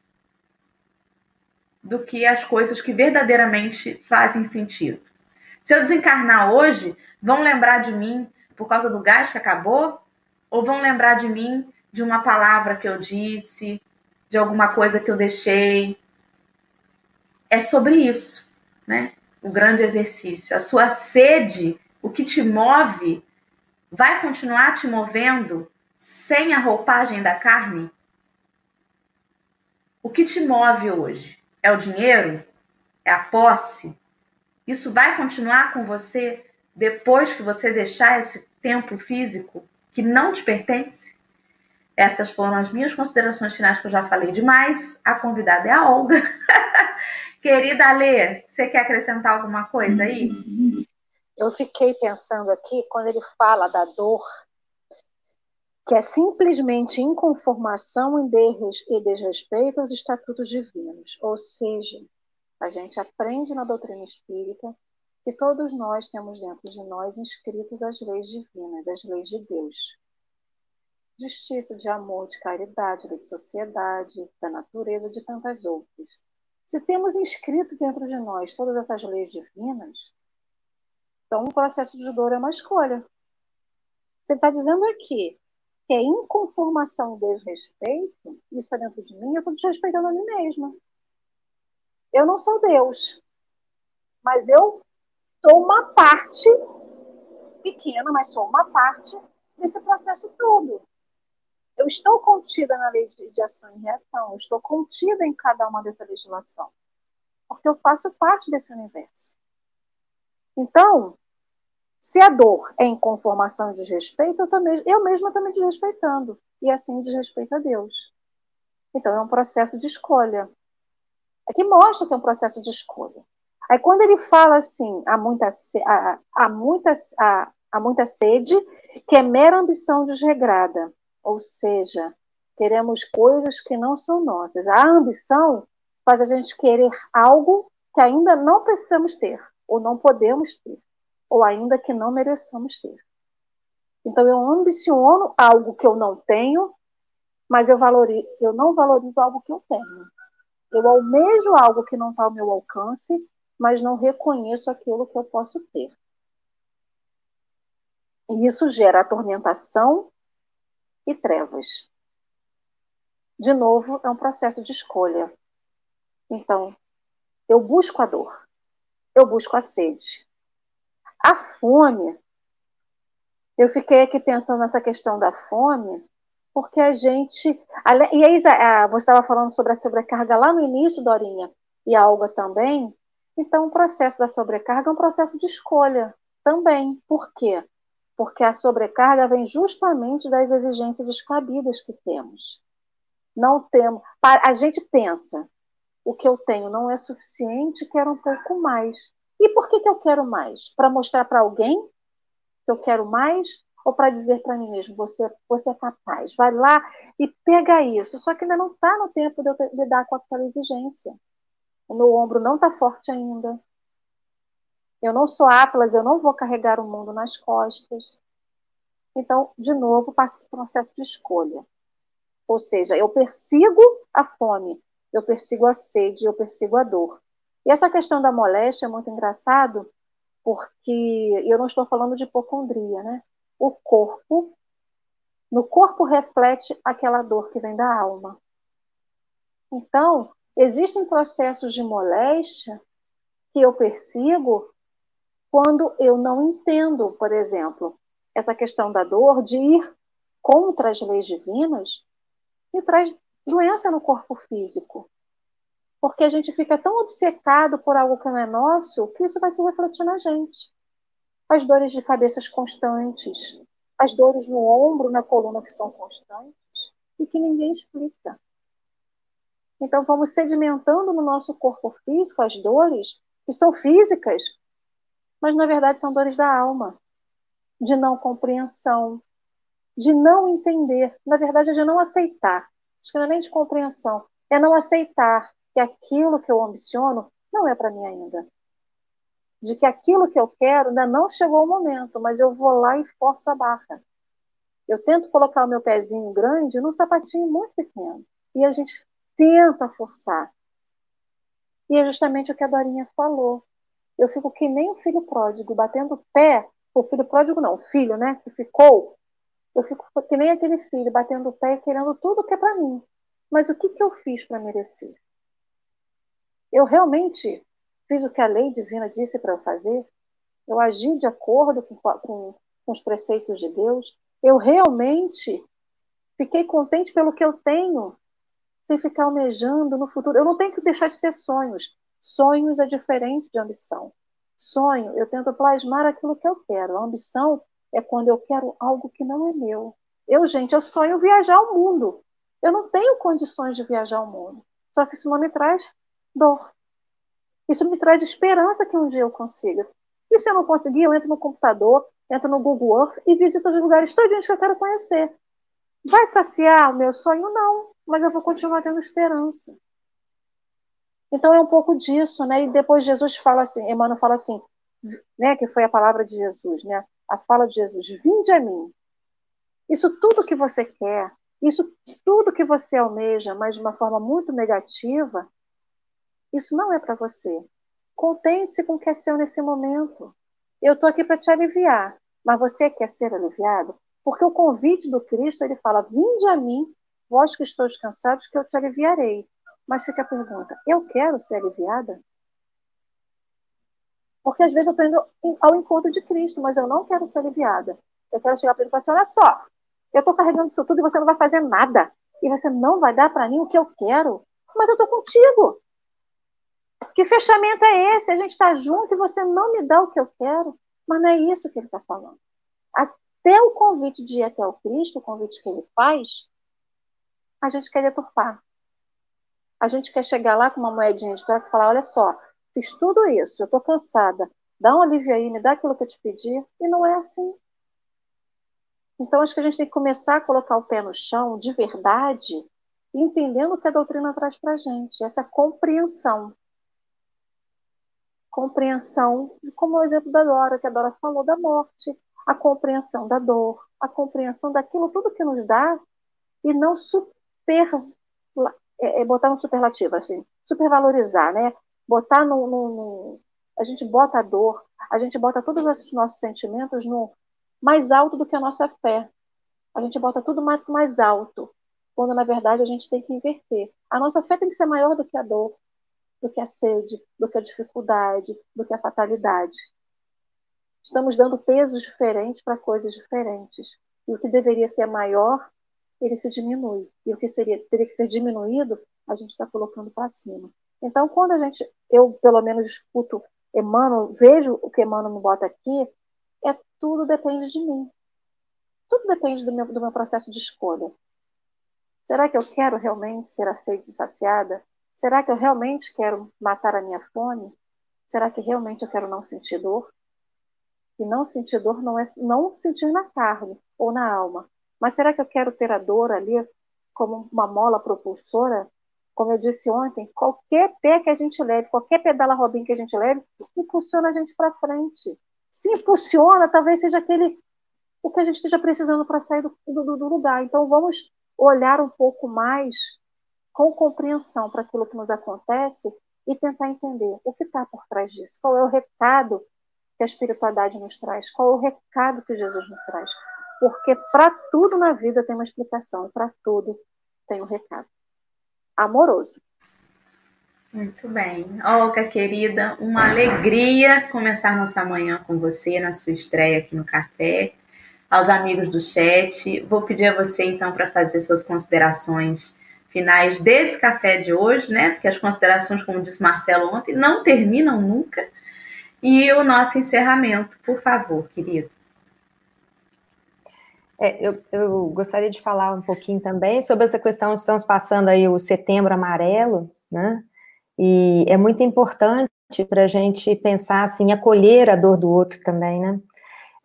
Do que as coisas que verdadeiramente fazem sentido. Se eu desencarnar hoje, vão lembrar de mim por causa do gás que acabou? Ou vão lembrar de mim de uma palavra que eu disse, de alguma coisa que eu deixei? É sobre isso, né? O grande exercício. A sua sede, o que te move, vai continuar te movendo sem a roupagem da carne? O que te move hoje? É o dinheiro? É a posse? Isso vai continuar com você depois que você deixar esse tempo físico? que não te pertence. Essas foram as minhas considerações finais, que eu já falei demais. A convidada é a Olga. Querida Alê, você quer acrescentar alguma coisa aí? Eu fiquei pensando aqui, quando ele fala da dor, que é simplesmente inconformação e desrespeito aos estatutos divinos. Ou seja, a gente aprende na doutrina espírita que todos nós temos dentro de nós inscritos as leis divinas, as leis de Deus. Justiça, de amor, de caridade, de sociedade, da natureza, de tantas outras. Se temos inscrito dentro de nós todas essas leis divinas, então o processo de dor é uma escolha. Você está dizendo aqui que é inconformação desrespeito, isso está dentro de mim, eu estou desrespeitando a mim mesma. Eu não sou Deus, mas eu sou uma parte pequena, mas sou uma parte desse processo todo. Eu estou contida na lei de ação e reação, eu estou contida em cada uma dessa legislação, porque eu faço parte desse universo. Então, se a dor é inconformação e desrespeito, eu, também, eu mesma estou me desrespeitando, e assim desrespeito a Deus. Então, é um processo de escolha. É que mostra que é um processo de escolha. Aí quando ele fala assim, há muita, há, há, muita, há, há muita sede, que é mera ambição desregrada, ou seja, queremos coisas que não são nossas. A ambição faz a gente querer algo que ainda não precisamos ter, ou não podemos ter, ou ainda que não mereçamos ter. Então eu ambiciono algo que eu não tenho, mas eu, valorizo, eu não valorizo algo que eu tenho. Eu almejo algo que não está ao meu alcance mas não reconheço aquilo que eu posso ter. E isso gera atormentação e trevas. De novo, é um processo de escolha. Então, eu busco a dor, eu busco a sede. A fome, eu fiquei aqui pensando nessa questão da fome, porque a gente. E aí, você estava falando sobre a sobrecarga lá no início, Dorinha, e a Olga também. Então, o processo da sobrecarga é um processo de escolha também. Por quê? Porque a sobrecarga vem justamente das exigências descabidas que temos. Não temos. A gente pensa, o que eu tenho não é suficiente, quero um pouco mais. E por que, que eu quero mais? Para mostrar para alguém que eu quero mais? Ou para dizer para mim mesmo, você, você é capaz, vai lá e pega isso. Só que ainda não está no tempo de eu lidar com aquela exigência. O meu ombro não está forte ainda. Eu não sou Atlas, eu não vou carregar o mundo nas costas. Então, de novo, passa o processo de escolha. Ou seja, eu persigo a fome, eu persigo a sede, eu persigo a dor. E essa questão da moléstia é muito engraçado, porque eu não estou falando de hipocondria, né? O corpo No corpo reflete aquela dor que vem da alma. Então, existem processos de moléstia que eu persigo quando eu não entendo, por exemplo, essa questão da dor, de ir contra as leis divinas, me traz doença no corpo físico. Porque a gente fica tão obcecado por algo que não é nosso que isso vai se refletir na gente. As dores de cabeças constantes, as dores no ombro, na coluna que são constantes e que ninguém explica. Então vamos sedimentando no nosso corpo físico as dores que são físicas, mas na verdade são dores da alma, de não compreensão, de não entender, na verdade é de não aceitar. Acho que não é nem de compreensão, é não aceitar que aquilo que eu ambiciono não é para mim ainda. De que aquilo que eu quero ainda não chegou o momento, mas eu vou lá e forço a barra. Eu tento colocar o meu pezinho grande num sapatinho muito pequeno. E a gente tenta forçar. E é justamente o que a Dorinha falou. Eu fico que nem o filho pródigo, batendo o pé. O filho pródigo não, o filho, né, que ficou. Eu fico que nem aquele filho, batendo o pé e querendo tudo que é para mim. Mas o que, que eu fiz para merecer? Eu realmente fiz o que a lei divina disse para eu fazer? Eu agi de acordo com, com, com os preceitos de Deus? Eu realmente fiquei contente pelo que eu tenho, sem ficar almejando no futuro? Eu não tenho que deixar de ter sonhos. Sonhos é diferente de ambição. Sonho, eu tento plasmar aquilo que eu quero. A ambição é quando eu quero algo que não é meu. Eu, gente, eu sonho viajar ao mundo. Eu não tenho condições de viajar ao mundo. Só que isso não me traz dor. Isso me traz esperança que um dia eu consiga. E se eu não conseguir, eu entro no computador, entro no Google Earth e visito os lugares todos que eu quero conhecer. Vai saciar o meu sonho? Não, mas eu vou continuar tendo esperança. Então é um pouco disso, né? E depois Jesus fala assim, Emmanuel fala assim, né? Que foi a palavra de Jesus, né? A fala de Jesus: Vinde a mim. Isso tudo que você quer, isso tudo que você almeja, mas de uma forma muito negativa, isso não é para você. Contente-se com o que é seu nesse momento. Eu estou aqui para te aliviar, mas você quer ser aliviado? Porque o convite do Cristo, ele fala: Vinde a mim, vós que estou cansados, que eu te aliviarei. Mas fica a pergunta: eu quero ser aliviada? Porque às vezes eu estou indo ao encontro de Cristo, mas eu não quero ser aliviada. Eu quero chegar para ele e falar assim: olha só, eu estou carregando isso tudo e você não vai fazer nada. E você não vai dar para mim o que eu quero. Mas eu estou contigo. Que fechamento é esse? A gente está junto e você não me dá o que eu quero. Mas não é isso que ele está falando. Até o convite de ir até o Cristo, o convite que ele faz, a gente quer deturpar. A gente quer chegar lá com uma moedinha de troca e falar: olha só, fiz tudo isso, eu estou cansada, dá um alívio aí, me dá aquilo que eu te pedi. E não é assim. Então, acho que a gente tem que começar a colocar o pé no chão de verdade, entendendo o que a doutrina traz para a gente, essa compreensão compreensão, como o exemplo da Dora, que a Dora falou da morte, a compreensão da dor, a compreensão daquilo tudo que nos dá e não super é, é, botar no superlativo, assim, supervalorizar, né? Botar no, no, no, a gente bota a dor, a gente bota todos esses nossos sentimentos no mais alto do que a nossa fé. A gente bota tudo mais, mais alto, quando na verdade a gente tem que inverter. A nossa fé tem que ser maior do que a dor, do que a sede, do que a dificuldade, do que a fatalidade. Estamos dando pesos diferentes para coisas diferentes. E o que deveria ser maior, ele se diminui. E o que seria, teria que ser diminuído, a gente está colocando para cima. Então, quando a gente, eu pelo menos escuto Emmanuel, vejo o que Emmanuel me bota aqui, é tudo depende de mim. Tudo depende do meu, do meu processo de escolha. Será que eu quero realmente ser aceita e saciada? Será que eu realmente quero matar a minha fome? Será que realmente eu quero não sentir dor? E não sentir dor não é não sentir na carne ou na alma. Mas será que eu quero ter a dor ali como uma mola propulsora? Como eu disse ontem, qualquer pé que a gente leve, qualquer pedala robinho que a gente leve, impulsiona a gente para frente. Se impulsiona, talvez seja aquele o que a gente esteja precisando para sair do, do, do lugar. Então vamos olhar um pouco mais com compreensão para aquilo que nos acontece e tentar entender o que está por trás disso, qual é o recado que a espiritualidade nos traz, qual é o recado que Jesus nos traz. Porque para tudo na vida tem uma explicação, para tudo tem um recado. Amoroso. Muito bem. Olga, querida, uma alegria começar nossa manhã com você, na sua estreia aqui no café. Aos amigos do chat, vou pedir a você então para fazer suas considerações finais desse café de hoje, né? Porque as considerações, como disse Marcelo ontem, não terminam nunca. E o nosso encerramento, por favor, querido. É, eu, eu, gostaria de falar um pouquinho também sobre essa questão, estamos passando aí o setembro amarelo, né? E é muito importante para a gente pensar assim, acolher a dor do outro também, né?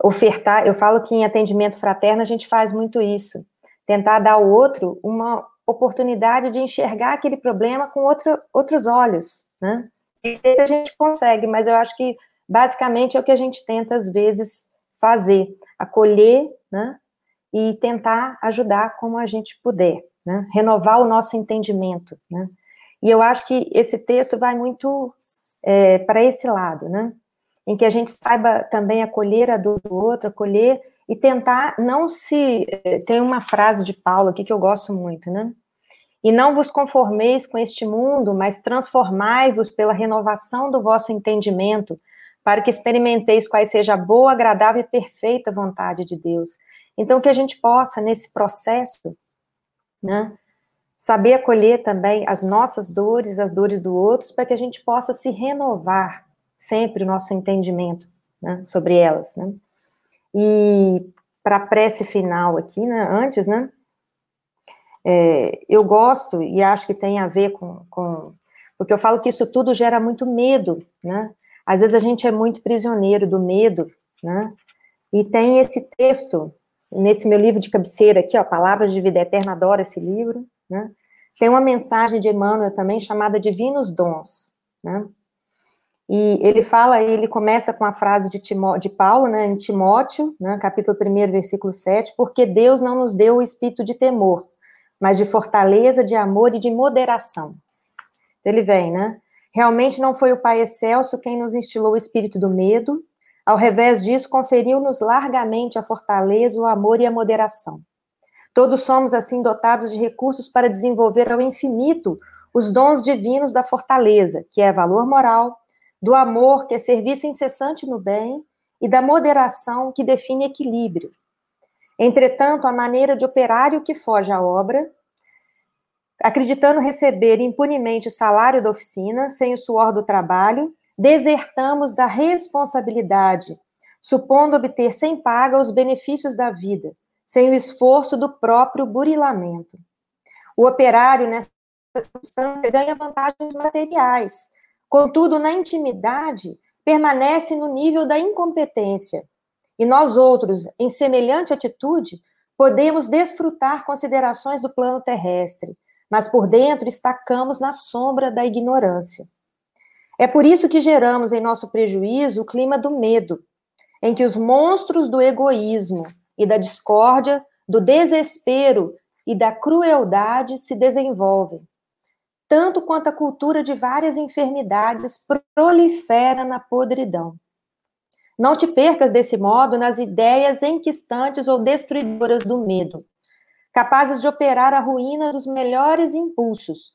Ofertar, eu falo que em atendimento fraterno a gente faz muito isso, tentar dar ao outro uma oportunidade de enxergar aquele problema com outro, outros olhos, né? E a gente consegue, mas eu acho que basicamente é o que a gente tenta às vezes fazer, acolher, né? e tentar ajudar como a gente puder, né? Renovar o nosso entendimento, né? E eu acho que esse texto vai muito é, para esse lado, né? Em que a gente saiba também acolher a dor do outro, acolher e tentar não se. É, tem uma frase de Paulo aqui que eu gosto muito, né? E não vos conformeis com este mundo, mas transformai-vos pela renovação do vosso entendimento, para que experimenteis quais seja a boa, agradável e perfeita vontade de Deus. Então, que a gente possa, nesse processo, né, saber acolher também as nossas dores, as dores do outro, para que a gente possa se renovar sempre o nosso entendimento né, sobre elas, né. E para a prece final aqui, né, antes, né, é, eu gosto e acho que tem a ver com, com, porque eu falo que isso tudo gera muito medo, né, às vezes a gente é muito prisioneiro do medo, né, e tem esse texto nesse meu livro de cabeceira aqui, ó, Palavras de Vida Eterna, adoro esse livro, né? Tem uma mensagem de Emmanuel também chamada Divinos Dons, né? E ele fala, ele começa com a frase de, Timó, de Paulo, né, em Timóteo, né, capítulo 1, versículo 7, porque Deus não nos deu o espírito de temor, mas de fortaleza, de amor e de moderação. Ele vem, né? Realmente não foi o Pai Excelso quem nos instilou o espírito do medo, ao revés disso, conferiu-nos largamente a fortaleza, o amor e a moderação. Todos somos, assim, dotados de recursos para desenvolver ao infinito os dons divinos da fortaleza, que é valor moral, do amor, que é serviço incessante no bem, e da moderação, que define equilíbrio. Entretanto, a maneira de operário que foge à obra, acreditando receber impunemente o salário da oficina, sem o suor do trabalho, desertamos da responsabilidade, supondo obter sem paga os benefícios da vida, sem o esforço do próprio burilamento. O operário, nessa circunstância, ganha vantagens materiais, contudo, na intimidade, permanece no nível da incompetência. E nós outros, em semelhante atitude, podemos desfrutar considerações do plano terrestre, mas por dentro estacamos na sombra da ignorância. É por isso que geramos em nosso prejuízo o clima do medo, em que os monstros do egoísmo e da discórdia, do desespero e da crueldade se desenvolvem, tanto quanto a cultura de várias enfermidades prolifera na podridão. Não te percas desse modo nas ideias enquistantes ou destruidoras do medo, capazes de operar a ruína dos melhores impulsos,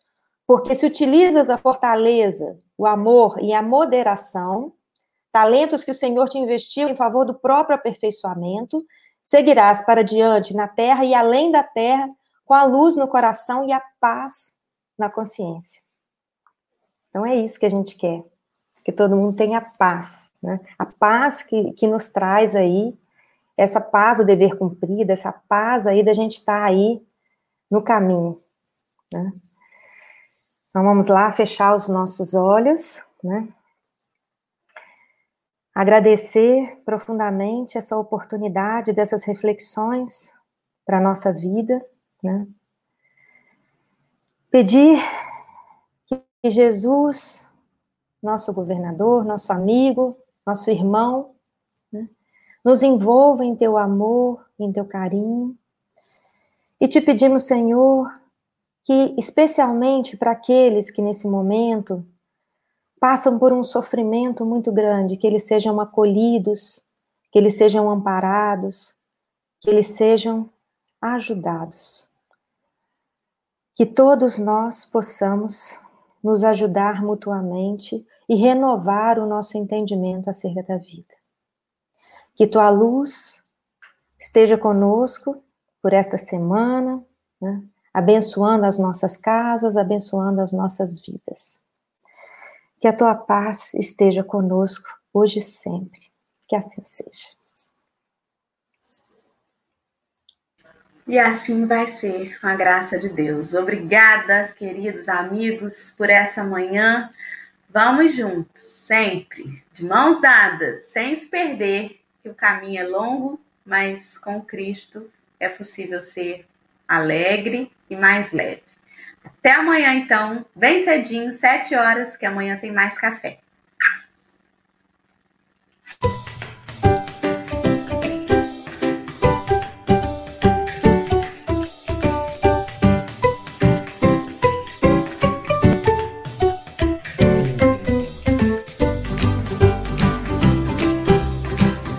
porque se utilizas a fortaleza, o amor e a moderação, talentos que o Senhor te investiu em favor do próprio aperfeiçoamento, seguirás para diante na terra e além da terra, com a luz no coração e a paz na consciência. Então é isso que a gente quer, que todo mundo tenha paz, né? A paz que, que nos traz aí, essa paz do dever cumprido, essa paz aí da gente estar tá aí no caminho, né? Então vamos lá fechar os nossos olhos, né? Agradecer profundamente essa oportunidade dessas reflexões para a nossa vida, né? Pedir que Jesus, nosso governador, nosso amigo, nosso irmão, né? nos envolva em teu amor, em teu carinho. E te pedimos, Senhor, que, especialmente para aqueles que nesse momento passam por um sofrimento muito grande, que eles sejam acolhidos, que eles sejam amparados, que eles sejam ajudados. Que todos nós possamos nos ajudar mutuamente e renovar o nosso entendimento acerca da vida. Que tua luz esteja conosco por esta semana, né? abençoando as nossas casas, abençoando as nossas vidas. Que a tua paz esteja conosco hoje e sempre. Que assim seja. E assim vai ser, com a graça de Deus. Obrigada, queridos amigos, por essa manhã. Vamos juntos, sempre, de mãos dadas, sem se perder, que o caminho é longo, mas com Cristo é possível ser alegre e mais leve. Até amanhã, então, bem cedinho, sete horas, que amanhã tem mais café.